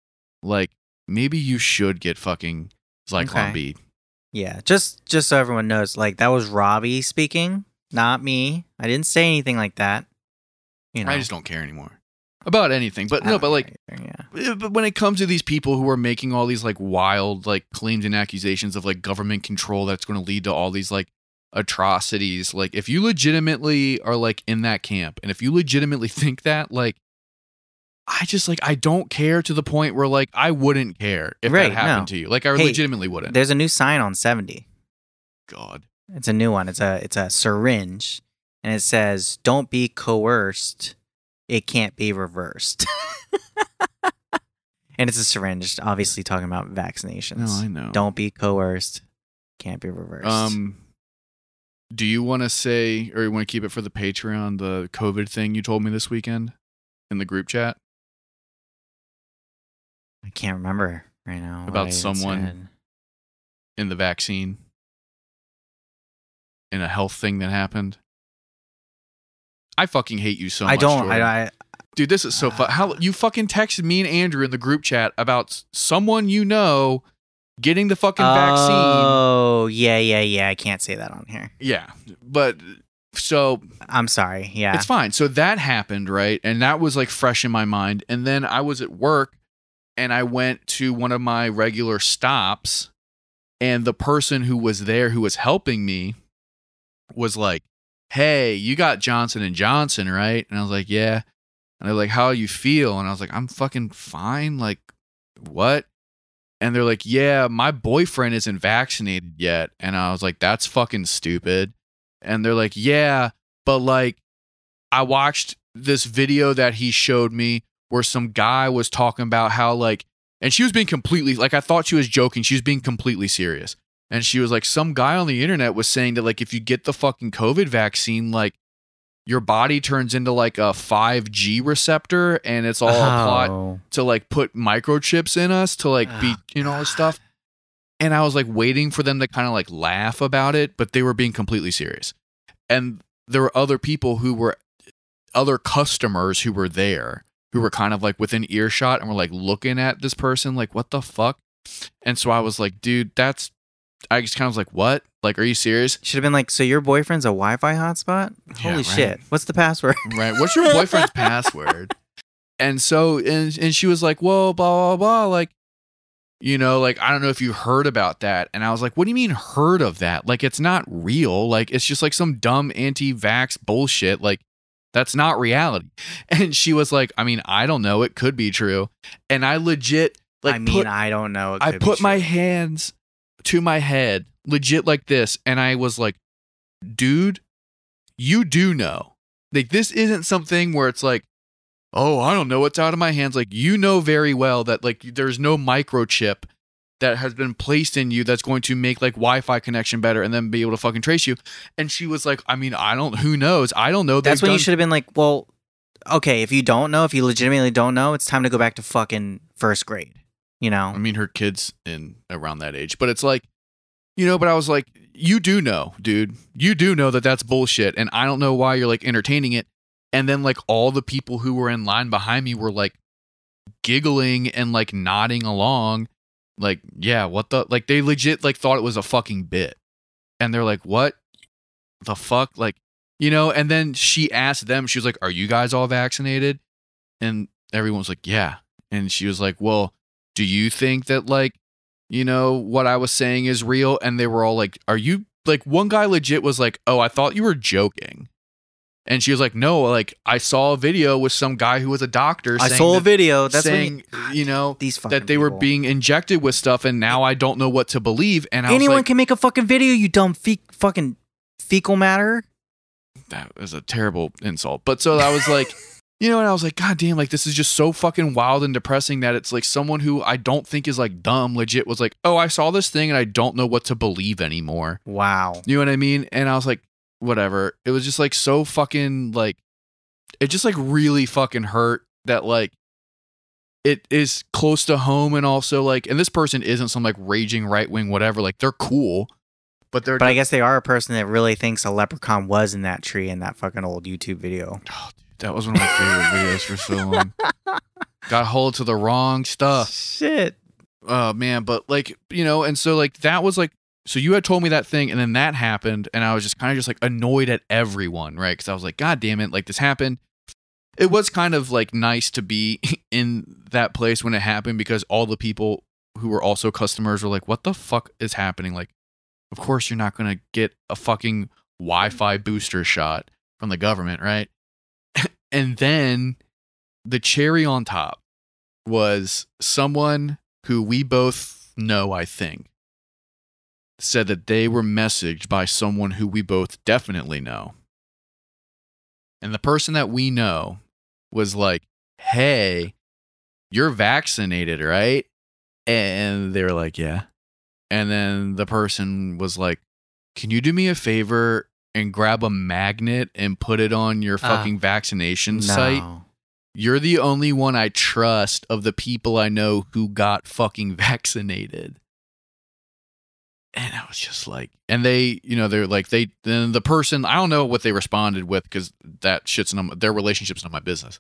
like maybe you should get fucking Zyklon Okay. B. Yeah, just just so everyone knows, like that was Robbie speaking, not me. I didn't say anything like that. You know, I just don't care anymore about anything. But no, but like yeah. eh, but when it comes to these people who are making all these like wild like claims and accusations of like government control that's going to lead to all these like atrocities like if you legitimately are like in that camp and if you legitimately think that like i just like i don't care to the point where like i wouldn't care if Right, that happened no. to you like i Hey, legitimately wouldn't There's a new sign on 70. god It's a new one. It's a it's a syringe, and it says, "Don't be coerced. It can't be reversed." and it's a syringe, obviously talking about vaccinations. no i know Don't be coerced. Can't be reversed. um do you want to say or you want to keep it for the patreon the covid thing you told me this weekend in the group chat I can't remember right now. About someone- said. in the vaccine in a health thing that happened. I fucking hate you so much. I don't. I, I Dude, this is so fun. How you fucking texted me and Andrew in the group chat about someone you know getting the fucking vaccine. Oh yeah, yeah, yeah. I can't say that on here. Yeah, but so I'm sorry. Yeah. It's fine. So that happened, right? And that was like fresh in my mind. And then I was at work and I went to one of my regular stops and the person who was there who was helping me was like, "Hey, you got Johnson and Johnson, right?" And I was like, "Yeah." And they're like, "How you feel?" And I was like, "I'm fucking fine." Like, what? And they're like, "Yeah, my boyfriend isn't vaccinated yet." And I was like, "That's fucking stupid." And they're like, "Yeah, but like I watched this video that he showed me where some guy was talking about how like and she was being completely like I thought she was joking, she was being completely serious. And she was like some guy on the internet was saying that like if you get the fucking covid vaccine like your body turns into like a 5G receptor and it's all a plot Oh. to like put microchips in us to like be Oh, you know all this stuff. And I was like waiting for them to kind of like laugh about it, but they were being completely serious. And there were other people who were other customers who were there who were kind of like within earshot and were like looking at this person like what the fuck? And so I was like, dude, that's I just kind of was like, what? Like, are you serious? Should have been like, so your boyfriend's a Wi-Fi hotspot? Holy right. shit! What's the password? right? What's your boyfriend's password? And so, and, and she was like, whoa, blah, blah, blah. Like, you know, like, I don't know if you heard about that. And I was like, what do you mean heard of that? Like, it's not real. Like, it's just like some dumb anti vax bullshit. Like, that's not reality. And she was like, I mean, I don't know. It could be true. And I legit, like, I mean, put, I don't know. I put my hands to my head, legit like this, and I was like, dude, you do know. Like, this isn't something where it's like, oh, I don't know what's out of my hands. Like, you know very well that, like, there's no microchip that has been placed in you that's going to make, like, Wi Fi connection better and then be able to fucking trace you. And she was like, I mean, I don't, who knows? I don't know. That's They've when you should have been like, well, okay, if you don't know, if you legitimately don't know, it's time to go back to fucking first grade. You know? I mean, her kid's in around that age, but it's like, you know, but I was like, you do know, dude. You do know that that's bullshit. And I don't know why you're like entertaining it. And then, like, all the people who were in line behind me were like giggling and like nodding along like yeah what the like they legit like thought it was a fucking bit and they're like what the fuck like you know and then she asked them she was like are you guys all vaccinated and everyone was like yeah and she was like well do you think that like you know what i was saying is real and they were all like are you like one guy legit was like oh i thought you were joking and she was like no like i saw a video with some guy who was a doctor I saw a video. That's saying you know these that they were being injected with stuff and now i don't know what to believe and i Anyone was like can make a fucking video. You dumb fe- fucking fecal matter. that was a terrible insult but so i was like you know and i was like god damn like this is just so fucking wild and depressing that it's like someone who i don't think is like dumb legit was like oh i saw this thing and i don't know what to believe anymore Wow. you know what i mean and i was like whatever it was just like so fucking like it just like really fucking hurt that like it is close to home and also like and this person isn't some like raging right wing whatever like they're cool but they're But I guess they are a person that really thinks a leprechaun was in that tree in that fucking old YouTube video. Oh, dude, that was one of my favorite videos for so long. Got hold to the wrong stuff. Shit. Oh man, but like you know, and so like that was like so you had told me that thing, and then that happened, and I was just kind of just like annoyed at everyone, right? Because I was like, God damn it, like this happened. It was kind of like nice to be in that place when it happened because all the people who were also customers were like, "What the fuck is happening?" Like, of course you're not gonna get a fucking Wi-Fi booster shot from the government, right? And then the cherry on top was someone who we both know, I think, said that they were messaged by someone who we both definitely know. And the person that we know was like, hey, you're vaccinated, right? And they were like, yeah. And then the person was like, can you do me a favor and grab a magnet and put it on your Ah. fucking vaccination site? You're the only one I trust of the people I know who got fucking vaccinated. And I was just like, and they, you know, they're like, they, then the person, I don't know what they responded with because that shit's none, their relationship's not my business.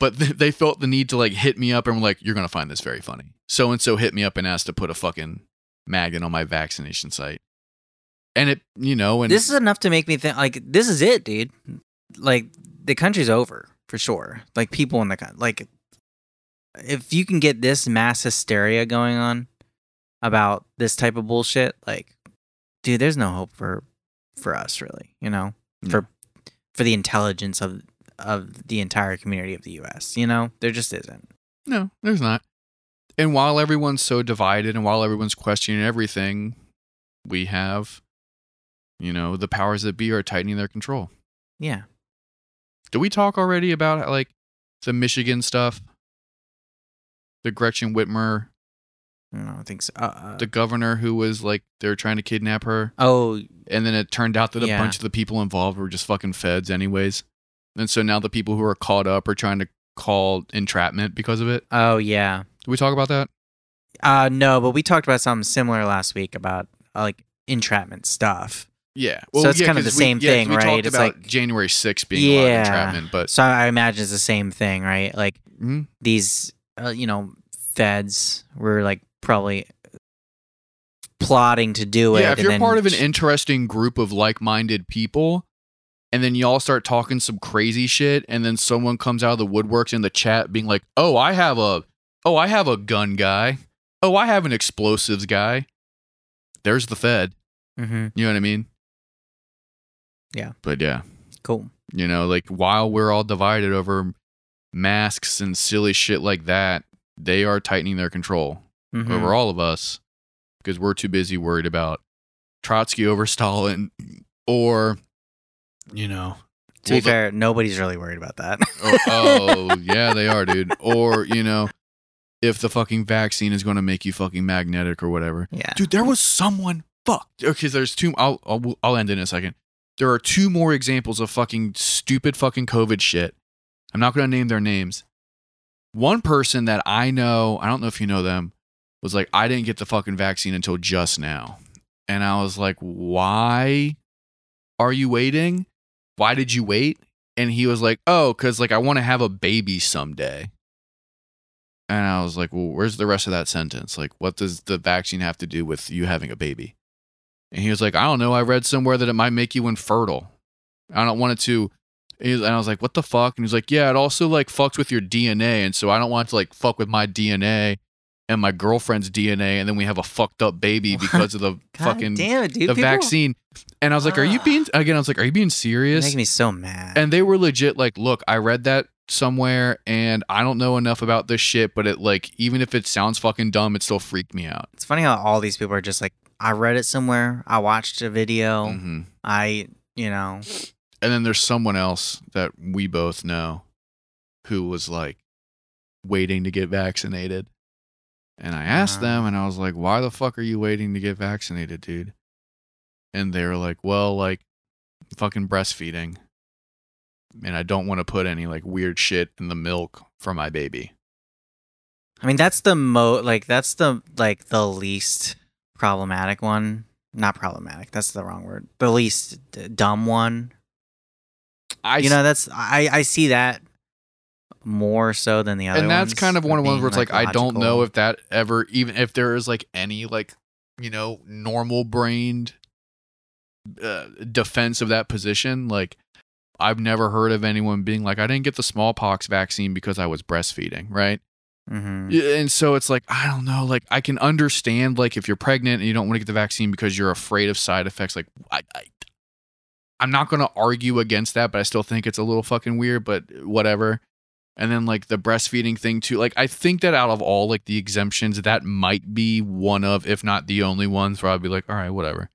But th- they felt the need to like hit me up and were like, you're going to find this very funny. So and so hit me up and asked to put a fucking magnet on my vaccination site. And it, you know, and This is enough to make me think like this is it, dude. Like the country's over for sure. Like people in the country like if you can get this mass hysteria going on about this type of bullshit, like dude, there's no hope for for us really, you know? For for the intelligence of of the entire community of the US, you know? There just isn't. No, there's not. And while everyone's so divided and while everyone's questioning everything, we have, you know, the powers that be are tightening their control. Yeah. Did we talk already about like the Michigan stuff? The Gretchen Whitmer, I don't think so. Uh, uh, the governor who was like they were trying to kidnap her, oh, and then it turned out that a bunch of the people involved were just fucking feds, anyways. And so now the people who are caught up are trying to call entrapment because of it. oh yeah. Did we talk about that? Uh no, but we talked about something similar last week about uh, like entrapment stuff. Yeah. So it's yeah, kind of the we- same yeah, thing, we right? Talked It's about like- January 6th being a lot of Yeah. entrapment, but So I imagine it's the same thing, right? Like Mhm. these, uh, you know, feds were like probably plotting to do it. yeah, if you're part of an interesting group of like-minded people, and then y'all start talking some crazy shit, and then someone comes out of the woodworks in the chat being like, "Oh, I have a, oh, I have a gun guy. Oh, I have an explosives guy." There's the Fed. Mhm. You know what I mean? Yeah. But yeah, Cool. you know, like while we're all divided over masks and silly shit like that, they are tightening their control. Mhm. over all of us because we're too busy worried about Trotsky over Stalin or, you know, To well, be the- fair, nobody's really worried about that. oh, oh, yeah, they are, dude. Or, you know, if the fucking vaccine is going to make you fucking magnetic or whatever. yeah. Dude, there was someone. Fuck. Okay, there's two. I'll, I'll I'll end in a second. There are two more examples of fucking stupid fucking COVID shit. I'm not going to name their names. One person that I know, I don't know if you know them, was like, I didn't get the fucking vaccine until just now. And I was like, why are you waiting? Why did you wait? And he was like, oh, because like I want to have a baby someday. And I was like, well, where's the rest of that sentence? Like, what does the vaccine have to do with you having a baby? And he was like, I don't know. I read somewhere that it might make you infertile. I don't want it to. And I was like, what the fuck? And he's like, yeah, it also like fucks with your DNA. And so I don't want to like fuck with my DNA and my girlfriend's DNA. And then we have a fucked up baby because of the God fucking damn it, dude. the people- vaccine. And I was like, are you being, again, I was like, are you being serious? makes me so mad. and they were legit like look i read that somewhere and i don't know enough about this shit but it like even if it sounds fucking dumb it still freaked me out it's funny how all these people are just like, I read it somewhere. I watched a video. hmm I, you know, and then there's someone else that we both know who was like waiting to get vaccinated. And i asked them and i was like why the fuck are you waiting to get vaccinated dude? And they were like well like fucking breastfeeding. And i don't want to put any like weird shit in the milk for my baby. I mean, that's the mo like that's the like the least problematic one. Not problematic. That's the wrong word. The least d- dumb one. i you know, that's I I see that more so than the other. and that's ones kind of one of the ones where it's like, I don't know if that ever even if there is like any like you know normal brained uh, defense of that position like I've never heard of anyone being like I didn't get the smallpox vaccine because I was breastfeeding right Mhm. And so it's like I don't know like I can understand like if you're pregnant and you don't want to get the vaccine because you're afraid of side effects like I, I I'm not going to argue against that but I still think it's a little fucking weird but whatever and then like the breastfeeding thing too like I think that out of all like the exemptions that might be one of if not the only ones where I'd be like all right whatever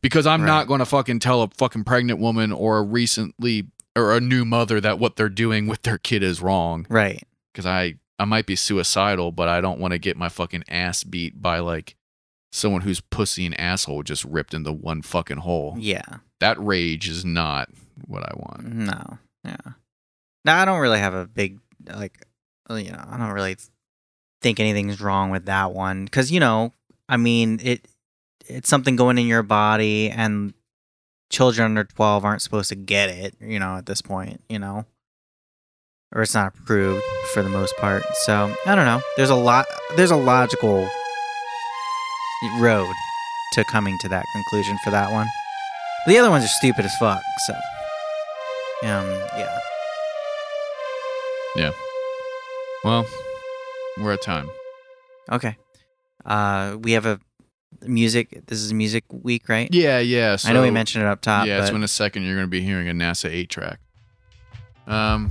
because I'm not going to fucking tell a fucking pregnant woman or a recently or a new mother that what they're doing with their kid is wrong Right. because I I might be suicidal, but I don't want to get my fucking ass beat by like someone whose pussy and asshole just ripped into one fucking hole. Yeah. That rage is not what I want. No. Yeah. No, I don't really have a big like uh, you know, I don't really think anything's wrong with that one cuz you know, I mean, it it's something going in your body and children under 12 aren't supposed to get it, you know, at this point, you know. Or it's not approved for the most part. So, I don't know. There's a lot there's a logical road to coming to that conclusion for that one. The other ones are stupid as fuck, so um, yeah. Yeah. Well, we're at time. Okay. Uh, we have a music. This is music week, right? Yeah, yeah. So, I know we mentioned it up top. Yeah, but so in a second you're going to be hearing a NASA 8 track. Um,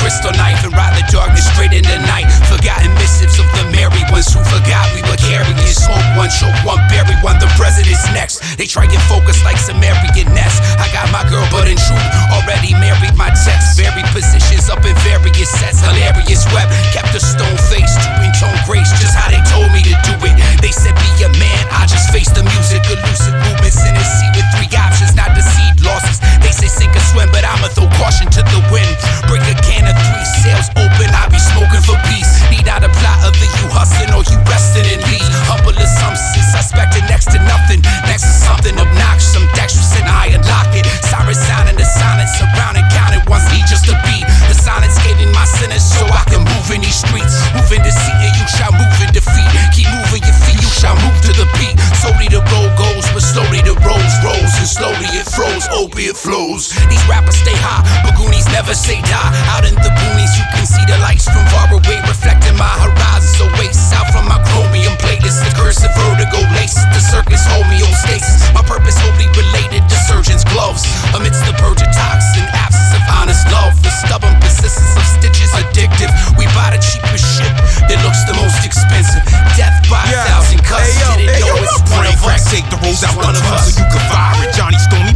crystal knife and ride the darkness straight in the night. Forgotten missives of the merry ones who forgot we were carrying smoke. One choke, one bury one. The president's next. They try and focus like Sumerian nests. I got my girl, but in truth, already married my text. Varied positions up in various sets. Hilarious web. Kept a stone face, two tone grace. Just how they told me to do it. They said be a man. I just face the music. Elusive movements in a sea with three options, not the seed losses. They say sink or swim, but I'ma throw caution to the wind. Break a can of three sails open. I be smoking for peace. Need not a plot of the you hustling or you resting in peace. Humble assumptions, suspected next to nothing. Next to something obnoxious. I'm dexterous and I unlock it. Siren sounding the silence surrounding counted once need just a beat. The silence giving my sinners so I can move in these streets. Move in deceit and you shall move in defeat. Keep moving your feet, shall move to the beat. Slowly the road goes, but slowly the roads rolls and slowly it froze. Opiate flows. These rappers stay high, but Goonies never say die. Out in the boonies, you can see the lights from far away reflecting my horizon. So wait south from my chromium plate. It's the curse of vertigo laces. The circus homeostasis. My purpose wholly related to surgeon's gloves. Amidst the purge of toxin, absence of honest love. The stubborn persistence of stitches addictive. We buy the cheapest shit that looks the most expensive. Death by a thousand cuts. Did it, yo, it's one of us. Take the rules out one the of us. so you can fire it. Johnny the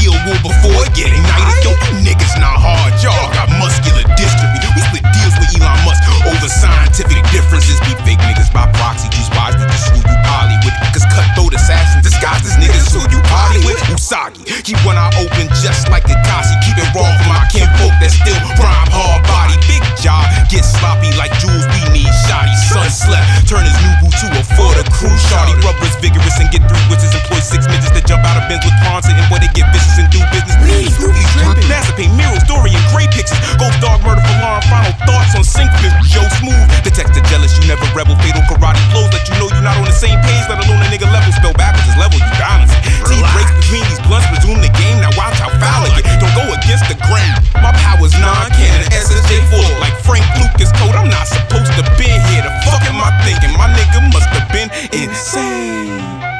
steel wool before it get ignited. Yo, you niggas not hard, y'all got muscular dystrophy. We split deals with Elon Musk over scientific differences. Be fake niggas by proxy, choose wisely, just who you poly with. Cause cutthroat assassins disguised as niggas who you poly with. Usagi, Keep one eye open just like Kasi. Keep it raw for my kinfolk that still prime hard body. Big job, get sloppy like Jules. We need shoddy. Sun slept, turn his new boo to a for the crew. Shorty rubbers vigorous and get through witches. Employ six midgets that jump out of bins with prawns and where they get vicious businesses and do business. Please, movies tripping. Masterpay, mirror, story, and gray pictures. Ghost dog murder for law, and final thoughts on sync fist. Joe Smooth, detect the jealous, you never rebel. Fatal karate flows, let you know you're not on the same page, let alone a nigga level. Spell backwards is level, you balance. T breaks between these blunts, resume the game. Now watch how foul it get. Don't go against the grain. My power's non canon, SSJ full. Like Frank Lucas code, I'm not supposed to be here. The fuck am I thinking? My nigga must have been insane.